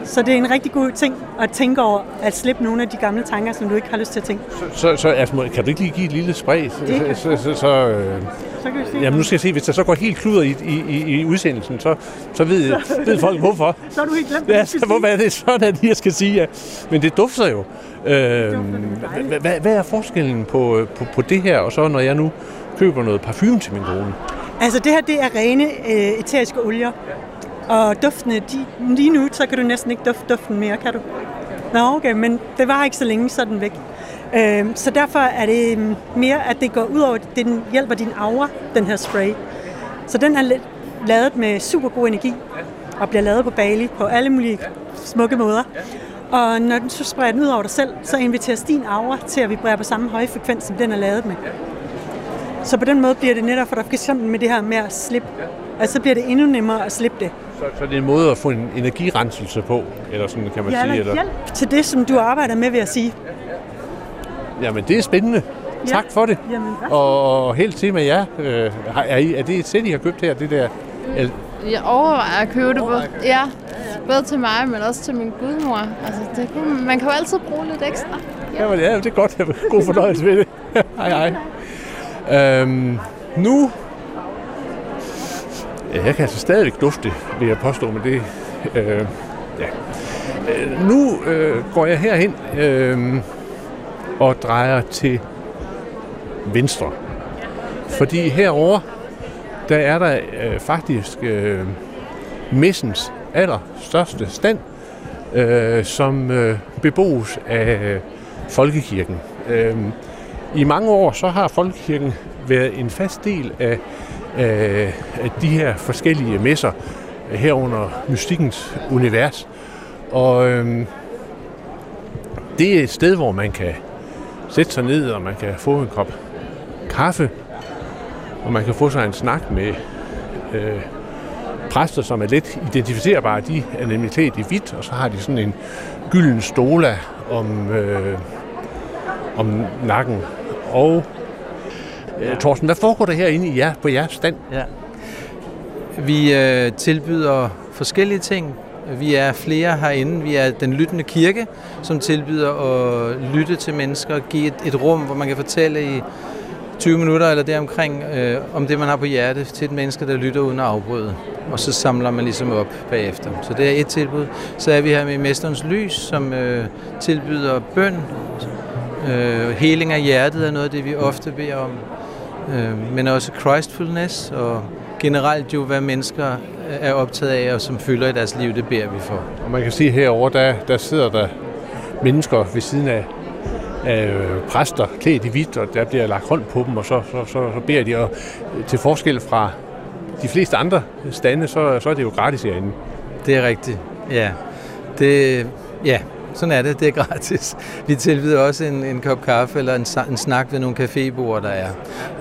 Så det er en rigtig god ting at tænke over, at slippe nogle af de gamle tanker, som du ikke har lyst til at tænke. Så, så, så altså, kan du ikke lige give et lille spray? Det så, så, så, øh, så kan vi se. Jamen nu skal jeg se, hvis der så går helt kluder i, i, i, i udsendelsen, så, så ved, *laughs* ved folk hvorfor. Så har du helt glemt, ja, så, hvorfor er det sådan, at jeg skal sige ja. Men det dufter jo. Øh, hvad, hvad er forskellen på, på, på det her, og så når jeg nu køber noget parfume til min kone? Altså det her, det er rene øh, eteriske olier. Og duftene, de, lige nu, så kan du næsten ikke dufte duften mere, kan du? Nå, okay, men det var ikke så længe, så er den væk. Øh, så derfor er det mere, at det går ud over, den hjælper din aura, den her spray. Så den er lavet med super god energi, og bliver lavet på Bali på alle mulige smukke måder. Og når du så sprayer den ud over dig selv, så inviteres din aura til at vibrere på samme høje frekvens, som den er lavet med. Så på den måde bliver det netop for dig, eksempel med det her med at slippe at så bliver det endnu nemmere at slippe det. Så, så det er en måde at få en energirenselse på, eller sådan kan man ja, sige? Eller Eller? hjælp til det, som du arbejder med, vil jeg sige. Jamen, det er spændende. Ja. Tak for det. Jamen? Og helt til med jer. Øh, er, I, er det et sæt, I har købt her? Det der? El- Jeg overvejer at købe det både, ja, både til mig, men også til min gudmor. Altså, det kan, man kan jo altid bruge lidt ekstra. Ja, men ja, det er godt. *laughs* God fornøjelse ved det. *laughs* hej, hej. Øhm, nu... Ja, jeg kan altså stadigvæk dufte det, vil jeg påstå, men det... Øh, ja. Øh, nu øh, går jeg herhen øh, og drejer til venstre. Fordi herover der er der øh, faktisk øh, messens allerstørste stand, øh, som øh, beboes af øh, Folkekirken. Øh, I mange år så har Folkekirken været en fast del af, af, af de her forskellige messer herunder mystikkens univers. Og øh, det er et sted, hvor man kan sætte sig ned, og man kan få en kop kaffe, og man kan få sig en snak med øh, præster, som er let identificerbare. De er nemlig klædt i hvidt, og så har de sådan en gylden stola om, øh, om nakken. Og øh, Thorsten, hvad foregår der herinde i jer, på jeres stand? Ja. Vi øh, tilbyder forskellige ting. Vi er flere herinde. Vi er den lyttende kirke, som tilbyder at lytte til mennesker, og give et, et rum, hvor man kan fortælle i 20 minutter eller deromkring øh, om det, man har på hjerte til et menneske, der lytter uden at afbryde. Og så samler man ligesom op bagefter. Så det er et tilbud. Så er vi her med Mesterens Lys, som øh, tilbyder bøn. Øh, heling af hjertet er noget af det, vi ofte beder om. Øh, men også Christfulness og generelt jo, hvad mennesker er optaget af og som fylder i deres liv, det beder vi for. Og man kan sige herover der, der sidder der mennesker ved siden af, af præster klædt i hvidt, og der bliver lagt hånd på dem, og så, så, så, så beder de. Og til forskel fra de fleste andre stande, så, så er det jo gratis herinde. Det er rigtigt, ja. Det, ja, sådan er det. Det er gratis. Vi tilbyder også en, en kop kaffe eller en, en snak ved nogle cafébord, der er.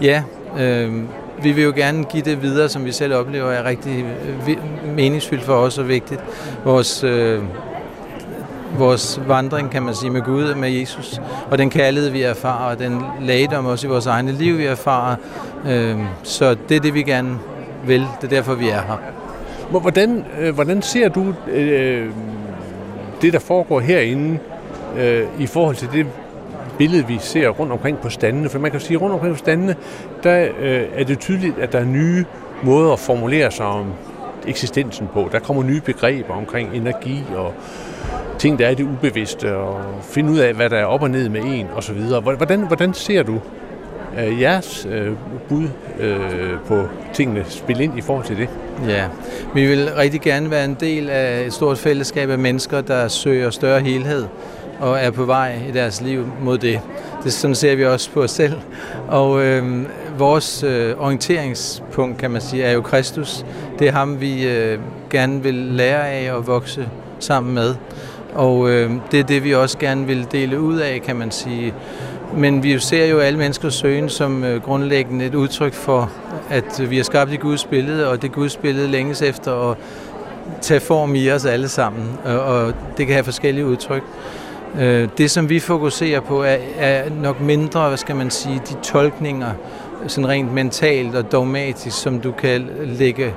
Ja, øh, vi vil jo gerne give det videre, som vi selv oplever er rigtig øh, meningsfyldt for os og vigtigt. Vores, øh, vores vandring, kan man sige, med Gud og med Jesus, og den kærlighed, vi erfarer, og den lagdom også i vores egne liv, vi erfarer. Øh, så det er det, vi gerne vil. Det er derfor, vi er her. Hvordan, øh, hvordan ser du øh, det, der foregår herinde, øh, i forhold til det billede, vi ser rundt omkring på standene? For man kan sige, rundt omkring på standene, der øh, er det tydeligt, at der er nye måder at formulere sig om eksistensen på. Der kommer nye begreber omkring energi og ting, der er i det ubevidste, og finde ud af, hvad der er op og ned med en, og så videre. Hvordan, hvordan ser du øh, jeres øh, bud øh, på tingene spille ind i forhold til det? Ja, vi vil rigtig gerne være en del af et stort fællesskab af mennesker, der søger større helhed og er på vej i deres liv mod det. det sådan ser vi også på os selv. Og øh, vores øh, orienteringspunkt, kan man sige, er jo Kristus. Det er ham, vi øh, gerne vil lære af og vokse sammen med. Og øh, det er det, vi også gerne vil dele ud af, kan man sige. Men vi ser jo alle menneskers søgen som øh, grundlæggende et udtryk for, at vi har skabt et Guds billede, og det Guds billede længes efter at tage form i os alle sammen, og, og det kan have forskellige udtryk. Øh, Det, som vi fokuserer på, er, er nok mindre, hvad skal man sige, de tolkninger, sådan rent mentalt og dogmatisk, som du kan lægge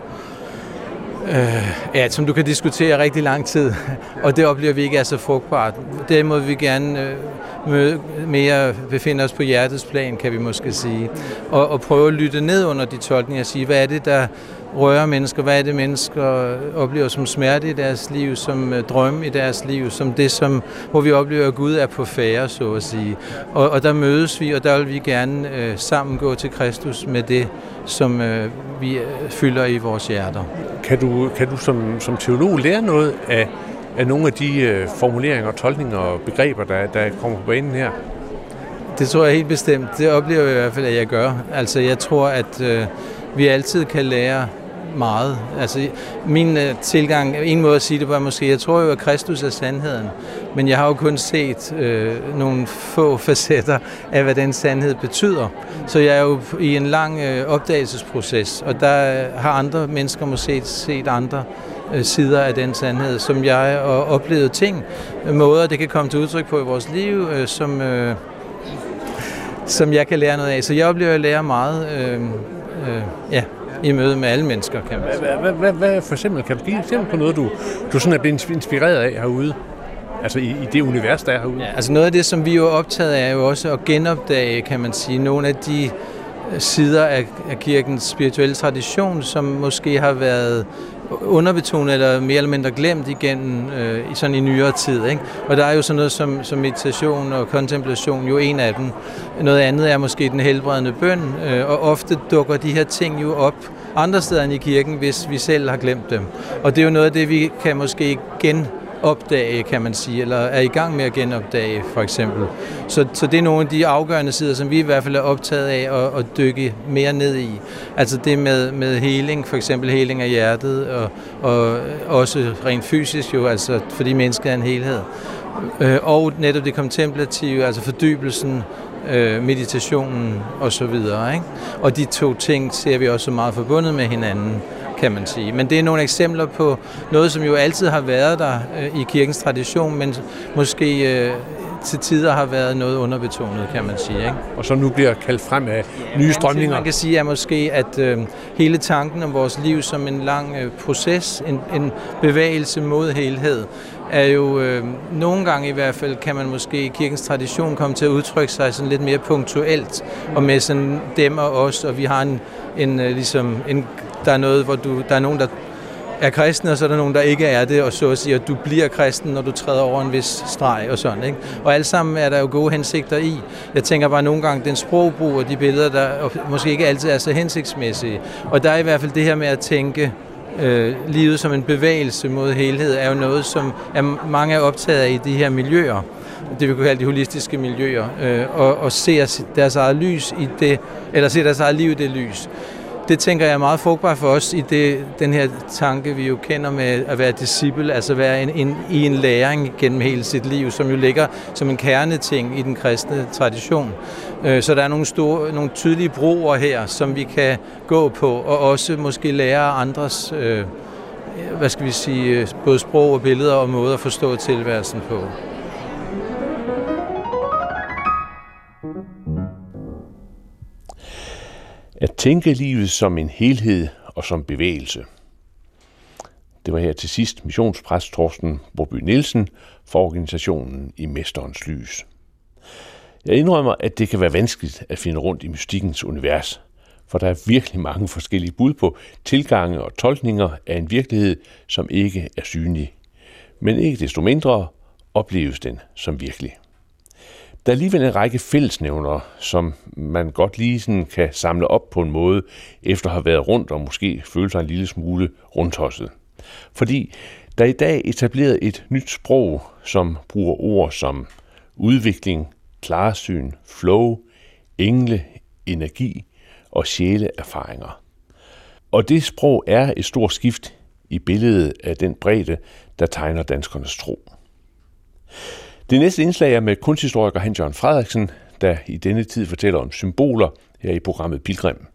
Øh, ja, som du kan diskutere rigtig lang tid, *laughs* og det oplever vi ikke er så frugtbart. Derimod vil vi gerne øh, møde, mere befinde os på hjertets plan, kan vi måske sige, og, og prøve at lytte ned under de tolkninger og sige, hvad er det, der rører mennesker, hvad er det, mennesker oplever som smerte i deres liv, som øh, drømme i deres liv, som det, som, hvor vi oplever, at Gud er på færre, så at sige. Og, og der mødes vi, og der vil vi gerne øh, sammen gå til Kristus med det, som øh, vi øh, fylder i vores hjerter. Kan du, kan du som, som teolog lære noget af, af nogle af de øh, formuleringer, tolkninger og begreber, der, der kommer på banen her? Det tror jeg helt bestemt. Det oplever jeg i hvert fald, at jeg gør. Altså jeg tror, at øh, vi altid kan lære meget. Altså, min øh, tilgang, en måde at sige det på er måske, jeg tror jo, at Kristus er sandheden, men jeg har jo kun set øh, nogle få *laughs* facetter af, hvad den sandhed betyder. Så jeg er jo i en lang øh, opdagelsesproces, og der øh, har andre mennesker måske set andre øh, sider af den sandhed, som jeg har oplevet ting, måder, det kan komme til udtryk på i vores liv, som, som jeg kan lære noget af. Så jeg oplever at lære meget øh, øh, ja, i møde med alle mennesker, kan man sige. Hvad, hvad, hvad for eksempel, kan du give eksempel på noget, du, du sådan er blevet inspireret af herude? Altså i, i det univers, der er herude? Ja, altså noget af det, som vi er optaget af, er jo også at genopdage, kan man sige, nogle af de sider af, af kirkens spirituelle tradition, som måske har været underbetonet eller mere eller mindre glemt igennem øh, sådan i nyere tid. Ikke? Og der er jo sådan noget som, som meditation og kontemplation, jo en af dem. Noget andet er måske den helbredende bøn, øh, og ofte dukker de her ting jo op andre steder end i kirken, hvis vi selv har glemt dem. Og det er jo noget af det, vi kan måske igen opdage, kan man sige, eller er i gang med at genopdage, for eksempel. Så, så det er nogle af de afgørende sider, som vi i hvert fald er optaget af at, at dykke mere ned i. Altså det med, med heling, for eksempel heling af hjertet, og, og også rent fysisk jo, altså fordi mennesket er en helhed. Øh, og netop det kontemplative, altså fordybelsen, øh, meditationen og så videre. Ikke? Og de to ting ser vi også meget forbundet med hinanden kan man sige. Men det er nogle eksempler på noget, som jo altid har været der øh, i kirkens tradition, men måske øh, til tider har været noget underbetonet, kan man sige. Ikke? Og så nu bliver kaldt frem af ja, nye strømninger. Man kan sige er måske, at øh, hele tanken om vores liv som en lang øh, proces, en, en bevægelse mod helhed, er jo øh, nogle gange i hvert fald, kan man måske i kirkens tradition komme til at udtrykke sig sådan lidt mere punktuelt, og med sådan dem og os, og vi har en, en, øh, ligesom en der er noget, hvor du, der er nogen, der er kristne, og så er der nogen, der ikke er det, og så siger, at du bliver kristen, når du træder over en vis streg og sådan. Ikke? Og alt sammen er der jo gode hensigter i. Jeg tænker bare nogle gange, den sprogbrug og de billeder, der måske ikke altid er så hensigtsmæssige. Og der er i hvert fald det her med at tænke øh, livet som en bevægelse mod helhed, er jo noget, som er mange er optaget af i de her miljøer det vi kunne kalde de holistiske miljøer, øh, og, og ser deres eget lys i det, eller ser deres eget liv i det lys det tænker jeg er meget frugtbart for os i det, den her tanke, vi jo kender med at være disciple, altså være en, en, i en læring gennem hele sit liv, som jo ligger som en kerneting i den kristne tradition. Øh, så der er nogle, store, nogle tydelige broer her, som vi kan gå på, og også måske lære andres, øh, hvad skal vi sige, øh, både sprog og billeder og måder at forstå tilværelsen på. At tænke livet som en helhed og som bevægelse. Det var her til sidst missionspræst Torsten Borby Nielsen for organisationen i Mesterens Lys. Jeg indrømmer, at det kan være vanskeligt at finde rundt i mystikkens univers, for der er virkelig mange forskellige bud på tilgange og tolkninger af en virkelighed, som ikke er synlig. Men ikke desto mindre opleves den som virkelig. Der er alligevel en række fællesnævner, som man godt lige sådan kan samle op på en måde, efter at have været rundt og måske føle sig en lille smule rundtosset. Fordi der er i dag etableret et nyt sprog, som bruger ord som udvikling, klarsyn, flow, engle, energi og sjæleerfaringer. Og det sprog er et stort skift i billedet af den bredde, der tegner danskernes tro. Det næste indslag er med kunsthistoriker Hans Jørgen Frederiksen, der i denne tid fortæller om symboler her i programmet Pilgrim.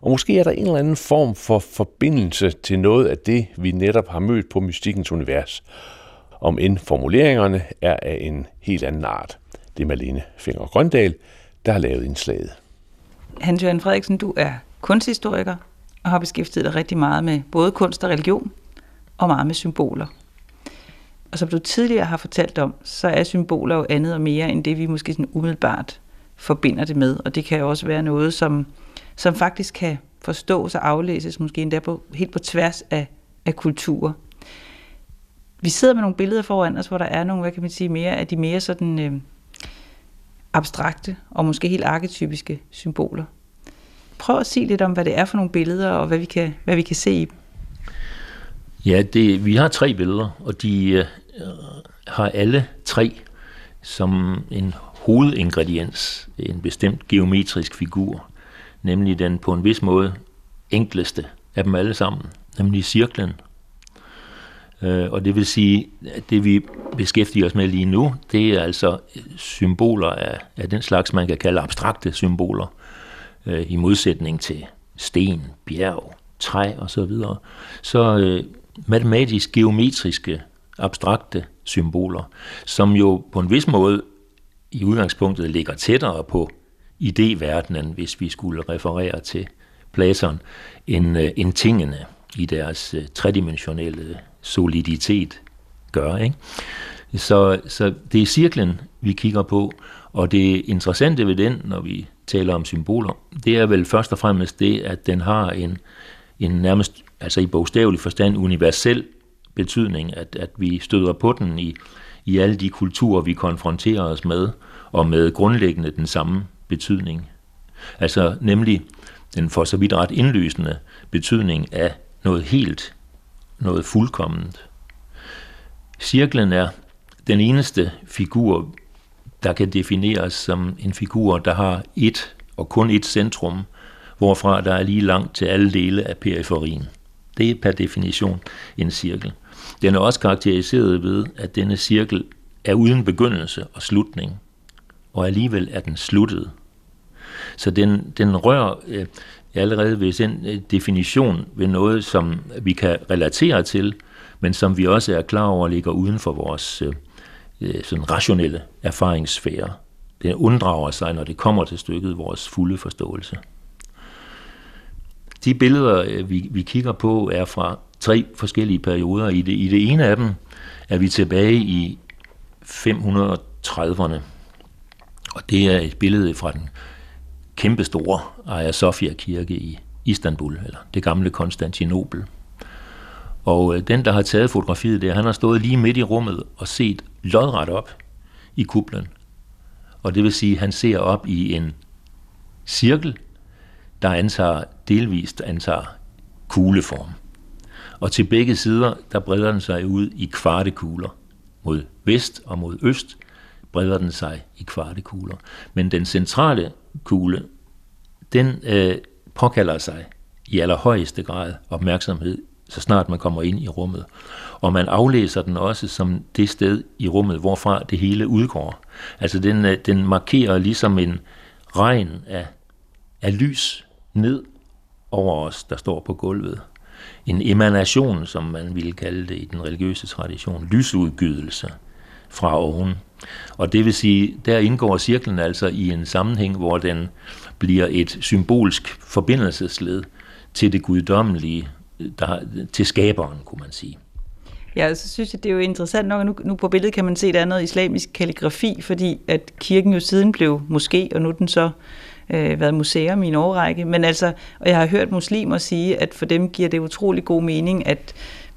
Og måske er der en eller anden form for forbindelse til noget af det, vi netop har mødt på mystikkens univers. Om end formuleringerne er af en helt anden art. Det er Malene Finger Grøndal, der har lavet indslaget. Hans Jørgen Frederiksen, du er kunsthistoriker og har beskæftiget dig rigtig meget med både kunst og religion og meget med symboler. Og som du tidligere har fortalt om, så er symboler jo andet og mere end det, vi måske sådan umiddelbart forbinder det med. Og det kan jo også være noget, som, som faktisk kan forstås og aflæses, måske endda på, helt på tværs af, af kulturer. Vi sidder med nogle billeder foran os, hvor der er nogle, hvad kan man sige, mere af de mere sådan øh, abstrakte og måske helt arketypiske symboler. Prøv at sige lidt om, hvad det er for nogle billeder, og hvad vi kan, hvad vi kan se i dem. Ja, det, vi har tre billeder, og de øh, har alle tre som en hovedingrediens en bestemt geometrisk figur, nemlig den på en vis måde enkleste af dem alle sammen, nemlig cirklen. Øh, og det vil sige, at det vi beskæftiger os med lige nu, det er altså symboler af, af den slags, man kan kalde abstrakte symboler, øh, i modsætning til sten, bjerg, træ og så videre. Så øh, matematisk geometriske abstrakte symboler, som jo på en vis måde i udgangspunktet ligger tættere på idéverdenen, hvis vi skulle referere til Platon, end, øh, end tingene i deres øh, tredimensionelle soliditet gør. Ikke? Så, så det er cirklen, vi kigger på, og det interessante ved den, når vi taler om symboler, det er vel først og fremmest det, at den har en, en nærmest, altså i bogstavelig forstand, universel betydning, at, at vi støder på den i, i alle de kulturer, vi konfronterer os med, og med grundlæggende den samme betydning. Altså nemlig den for så vidt ret indlysende betydning af noget helt, noget fuldkomment. Cirklen er den eneste figur, der kan defineres som en figur, der har et og kun et centrum, hvorfra der er lige langt til alle dele af periferien. Det er per definition en cirkel. Den er også karakteriseret ved, at denne cirkel er uden begyndelse og slutning, og alligevel er den sluttet. Så den, den rører øh, allerede ved den øh, definition ved noget, som vi kan relatere til, men som vi også er klar over ligger uden for vores øh, øh sådan rationelle erfaringssfære. Den unddrager sig, når det kommer til stykket, vores fulde forståelse. De billeder, øh, vi, vi kigger på, er fra tre forskellige perioder. I det, I det ene af dem er vi tilbage i 530'erne, og det er et billede fra den kæmpestore Hagia Sophia kirke i Istanbul, eller det gamle Konstantinopel. Og øh, den, der har taget fotografiet der, han har stået lige midt i rummet og set lodret op i kuplen. Og det vil sige, at han ser op i en cirkel, der antager delvist antager kugleform. Og til begge sider, der breder den sig ud i kvartekugler. Mod vest og mod øst breder den sig i kvartekugler. Men den centrale kugle, den øh, påkalder sig i allerhøjeste grad opmærksomhed, så snart man kommer ind i rummet. Og man aflæser den også som det sted i rummet, hvorfra det hele udgår. Altså den, øh, den markerer ligesom en regn af, af lys ned over os, der står på gulvet. En emanation, som man ville kalde det i den religiøse tradition, lysudgydelse fra oven. Og det vil sige, der indgår cirklen altså i en sammenhæng, hvor den bliver et symbolsk forbindelsesled til det guddommelige, der, til skaberen, kunne man sige. Ja, så synes jeg, det er jo interessant nok, nu, nu på billedet kan man se, at der er noget islamisk kalligrafi, fordi at kirken jo siden blev moské, og nu er den så øh, Øh, været museum i en årrække. Men altså, og jeg har hørt muslimer sige, at for dem giver det utrolig god mening, at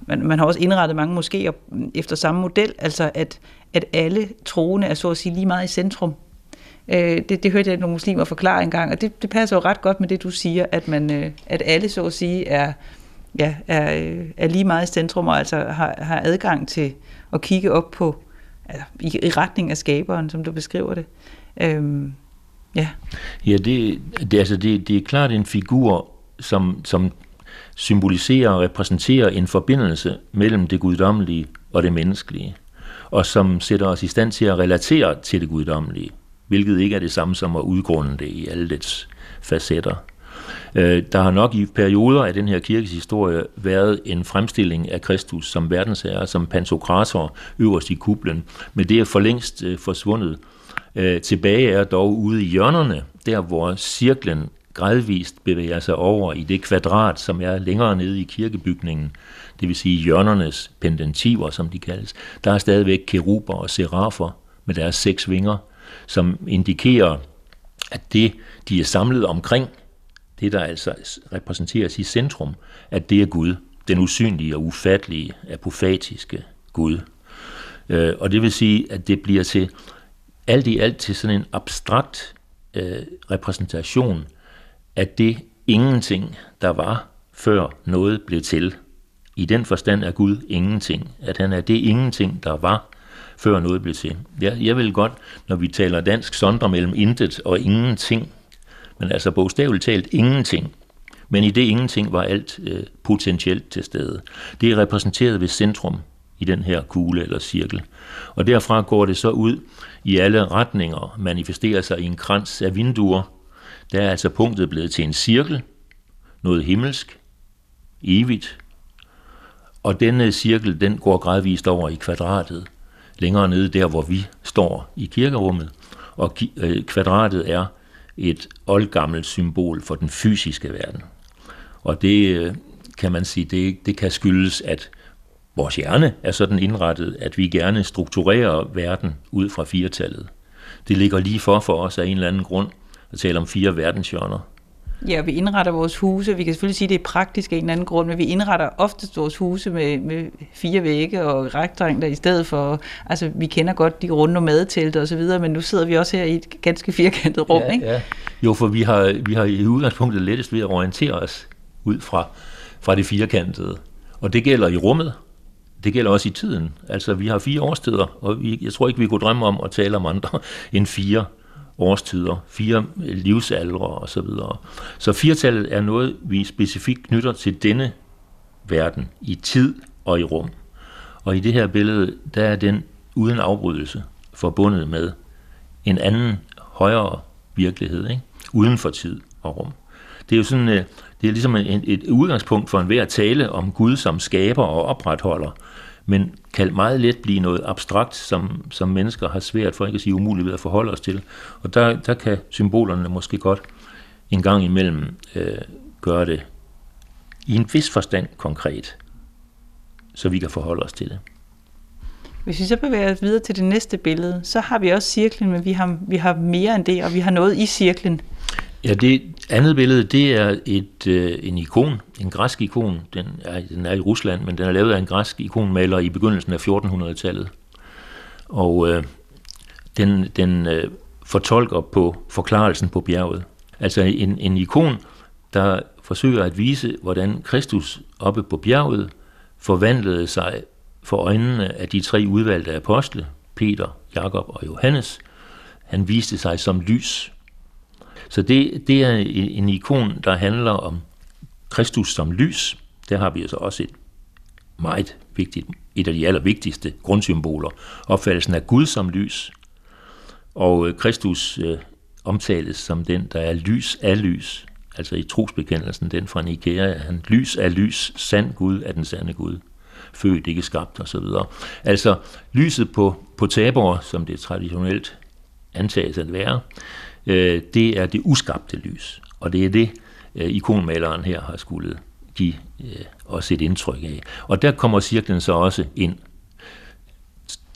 man, man har også indrettet mange moskéer efter samme model, altså at, at alle troende er så at sige lige meget i centrum. Øh, det, det hørte jeg nogle muslimer forklare engang, og det, det passer jo ret godt med det, du siger, at, man, øh, at alle så at sige er, ja, er, øh, er lige meget i centrum, og altså har, har adgang til at kigge op på, altså, i, i retning af skaberen, som du beskriver det. Øhm, ja, ja det, det, altså det, det er klart en figur, som, som symboliserer og repræsenterer en forbindelse mellem det guddommelige og det menneskelige, og som sætter os i stand til at relatere til det guddommelige, hvilket ikke er det samme som at udgrunde det i alle dets facetter. Øh, der har nok i perioder af den her kirkes historie været en fremstilling af Kristus som verdensherre, som pantokrator øverst i kuplen, men det er for længst øh, forsvundet. Øh, tilbage er dog ude i hjørnerne, der hvor cirklen gradvist bevæger sig over i det kvadrat, som er længere nede i kirkebygningen, det vil sige hjørnernes pendentiver, som de kaldes. Der er stadigvæk keruber og serafer med deres seks vinger, som indikerer, at det, de er samlet omkring, det der altså repræsenteres i centrum, at det er Gud, den usynlige og ufattelige, apofatiske Gud. Øh, og det vil sige, at det bliver til alt i alt til sådan en abstrakt øh, repræsentation af det ingenting, der var, før noget blev til. I den forstand er Gud ingenting, at han er det ingenting, der var, før noget blev til. Jeg, jeg vil godt, når vi taler dansk, sondre mellem intet og ingenting, men altså bogstaveligt talt ingenting, Men i det ingenting var alt øh, potentielt til stede. Det er repræsenteret ved centrum i den her kugle eller cirkel. Og derfra går det så ud i alle retninger, manifesterer sig i en krans af vinduer. Der er altså punktet blevet til en cirkel, noget himmelsk, evigt. Og denne øh, cirkel, den går gradvist over i kvadratet, længere nede der, hvor vi står i kirkerummet. Og øh, kvadratet er et oldgammelt symbol for den fysiske verden. Og det øh, kan man sige, det, det kan skyldes, at vores hjerne er sådan indrettet, at vi gerne strukturerer verden ud fra firetallet. Det ligger lige for for os af en eller anden grund at tale om fire verdenshjørner. Ja, vi indretter vores huse. Vi kan selvfølgelig sige, at det er praktisk af en eller anden grund, men vi indretter oftest vores huse med, med fire vægge og rækdrængter i stedet for... Altså, vi kender godt de runde nomadetelte og så videre, men nu sidder vi også her i et ganske firkantet rum, ja, ikke? Ja. Jo, for vi har, vi har i udgangspunktet lettest ved at orientere os ud fra, fra det firkantede. Og det gælder i rummet, det gælder også i tiden. Altså, vi har fire årstider, og vi, jeg tror ikke, vi kunne drømme om at tale om andre *laughs* end fire årstider, fire livsaldre og så videre. Så firtallet er noget, vi specifikt knytter til denne verden i tid og i rum. Og i det her billede, der er den uden afbrydelse forbundet med en anden højere virkelighed, ikke? uden for tid og rum. Det er jo sådan, øh, det er ligesom et, et udgangspunkt for enhver tale om Gud som skaber og opretholder, men kan meget let blive noget abstrakt, som, som mennesker har svært for ikke at sige umuligt ved at forholde os til. Og der, der kan symbolerne måske godt en gang imellem øh, gøre det i en vis forstand konkret, så vi kan forholde os til det. Hvis vi så bevæger os videre til det næste billede, så har vi også cirklen, men vi har, vi har mere end det, og vi har noget i cirklen. Ja, det andet billede, det er et, øh, en ikon, en græsk ikon. Den er, den er i Rusland, men den er lavet af en græsk ikonmaler i begyndelsen af 1400-tallet. Og øh, den, den øh, fortolker på forklarelsen på bjerget. Altså en, en ikon, der forsøger at vise, hvordan Kristus oppe på bjerget forvandlede sig for øjnene af de tre udvalgte apostle, Peter, Jakob og Johannes. Han viste sig som lys. Så det, det er en ikon, der handler om Kristus som lys. Der har vi altså også et meget vigtigt, et af de allervigtigste grundsymboler, opfattelsen af Gud som lys. Og øh, Kristus øh, omtales som den, der er lys af lys. Altså i trosbekendelsen, den fra Nikea, han lys af lys, sand Gud er den sande Gud. Født, ikke skabt osv. Altså lyset på, på tabor, som det traditionelt antages at være, øh, det er det uskabte lys. Og det er det, øh, ikonmaleren her har skulle give øh, os et indtryk af. Og der kommer cirklen så også ind.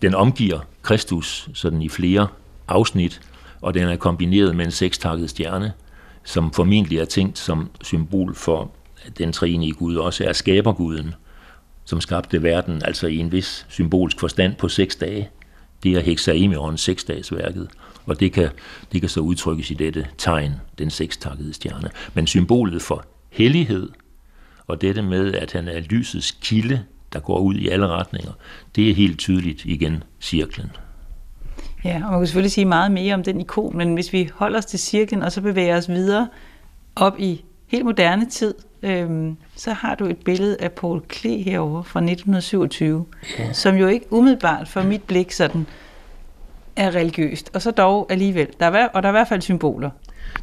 Den omgiver Kristus sådan i flere afsnit, og den er kombineret med en sekstakket stjerne, som formentlig er tænkt som symbol for den treenige Gud, også er skaberguden, som skabte verden, altså i en vis symbolsk forstand på seks dage. Det er hexaemeron, seksdagsværket, og det kan, det kan så udtrykkes i dette tegn, den sekstakkede stjerne. Men symbolet for hellighed, og dette med, at han er lysets kilde, der går ud i alle retninger, det er helt tydeligt igen cirklen. Ja, og man kan selvfølgelig sige meget mere om den ikon, men hvis vi holder os til cirklen, og så bevæger os videre op i helt moderne tid, øhm, så har du et billede af Paul Klee herovre fra 1927, ja. som jo ikke umiddelbart for mit blik sådan er religiøst, og så dog alligevel. Der er, og der er i hvert fald symboler.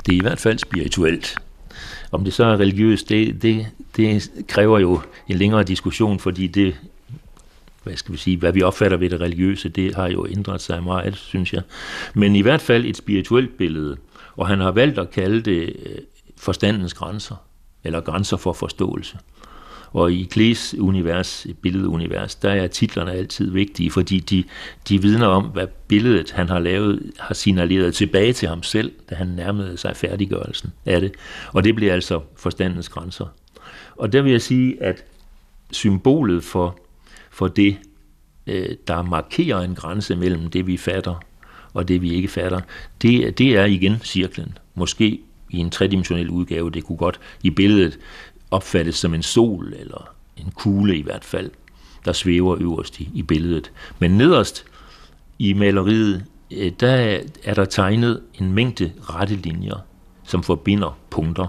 Det er i hvert fald spirituelt. Om det så er religiøst, det, det, det kræver jo en længere diskussion, fordi det, hvad skal vi sige, hvad vi opfatter ved det religiøse, det har jo ændret sig meget, synes jeg. Men i hvert fald et spirituelt billede, og han har valgt at kalde det øh, forstandens grænser, eller grænser for forståelse. Og i Klees univers, billedunivers, der er titlerne altid vigtige, fordi de, de vidner om, hvad billedet, han har lavet, har signaleret tilbage til ham selv, da han nærmede sig færdiggørelsen af det. Og det bliver altså forstandens grænser. Og der vil jeg sige, at symbolet for, for det, øh, der markerer en grænse mellem det, vi fatter, og det, vi ikke fatter, det, det er igen cirklen. Måske i en tredimensionel udgave, det kunne godt i billedet opfattes som en sol, eller en kugle i hvert fald, der svæver øverst i, i billedet. Men nederst i maleriet, øh, der er der tegnet en mængde rette linjer, som forbinder punkter.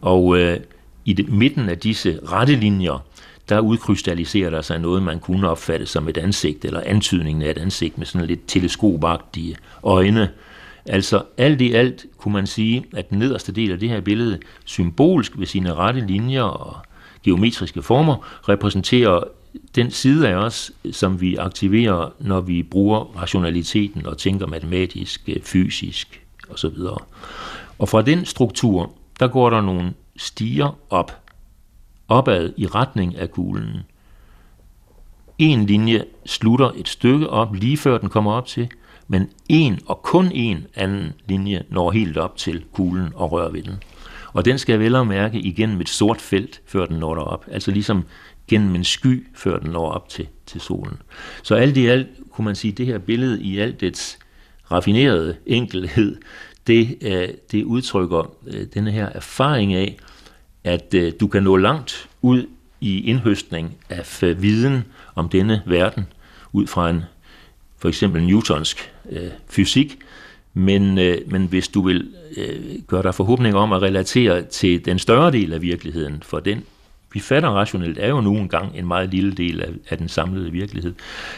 Og øh, i det, midten af disse rette linjer, der udkrystalliserer der sig noget, man kunne opfatte som et ansigt, eller antydningen af et ansigt med sådan lidt teleskopagtige øjne. Altså alt i alt kunne man sige, at den nederste del af det her billede, symbolsk ved sine rette linjer og geometriske former, repræsenterer den side af os, som vi aktiverer, når vi bruger rationaliteten og tænker matematisk, fysisk osv. Og fra den struktur, der går der nogle stiger op, opad i retning af kuglen. En linje slutter et stykke op, lige før den kommer op til, men en og kun en anden linje når helt op til kuglen og rører ved den. Og den skal vel at mærke igennem et sort felt, før den når derop. Altså ligesom gennem en sky, før den når op til, til solen. Så alt i alt kunne man sige, at det her billede i alt dets raffinerede enkelhed, det, øh, det udtrykker øh, denne her erfaring af, at øh, du kan nå langt ud i indhøstning af viden om denne verden, ud fra en for eksempel newtonsk øh, fysik, men, øh, men hvis du vil øh, gøre dig forhåbning om at relatere til den større del af virkeligheden, for den vi fatter rationelt er jo nu engang en meget lille del af, af den samlede virkelighed,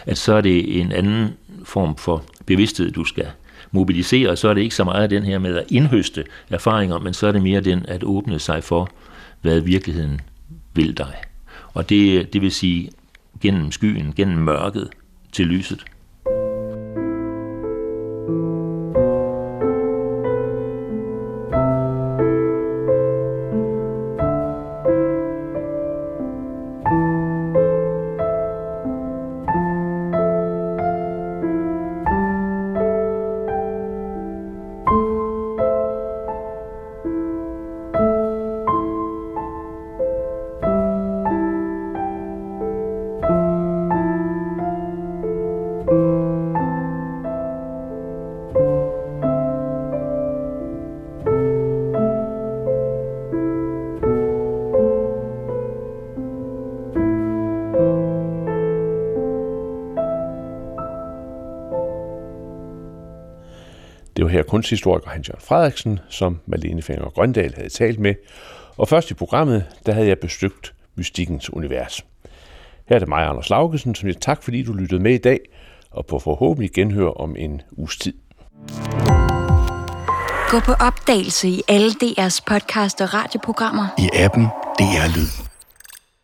at så er det en anden form for bevidsthed, du skal mobilisere, så er det ikke så meget den her med at indhøste erfaringer, men så er det mere den at åbne sig for, hvad virkeligheden vil dig. Og det, det vil sige gennem skyen, gennem mørket til lyset. Kunsthistoriker Hans-Jørgen Frederiksen, som Malene Fenger Grøndal havde talt med. Og først i programmet, der havde jeg besøgt Mystikkens Univers. Her er det mig, Anders Laugesen, som siger tak, fordi du lyttede med i dag, og på forhåbentlig genhør om en uges tid. Gå på opdagelse i alle DR's podcast og radioprogrammer. I appen DR Lyd.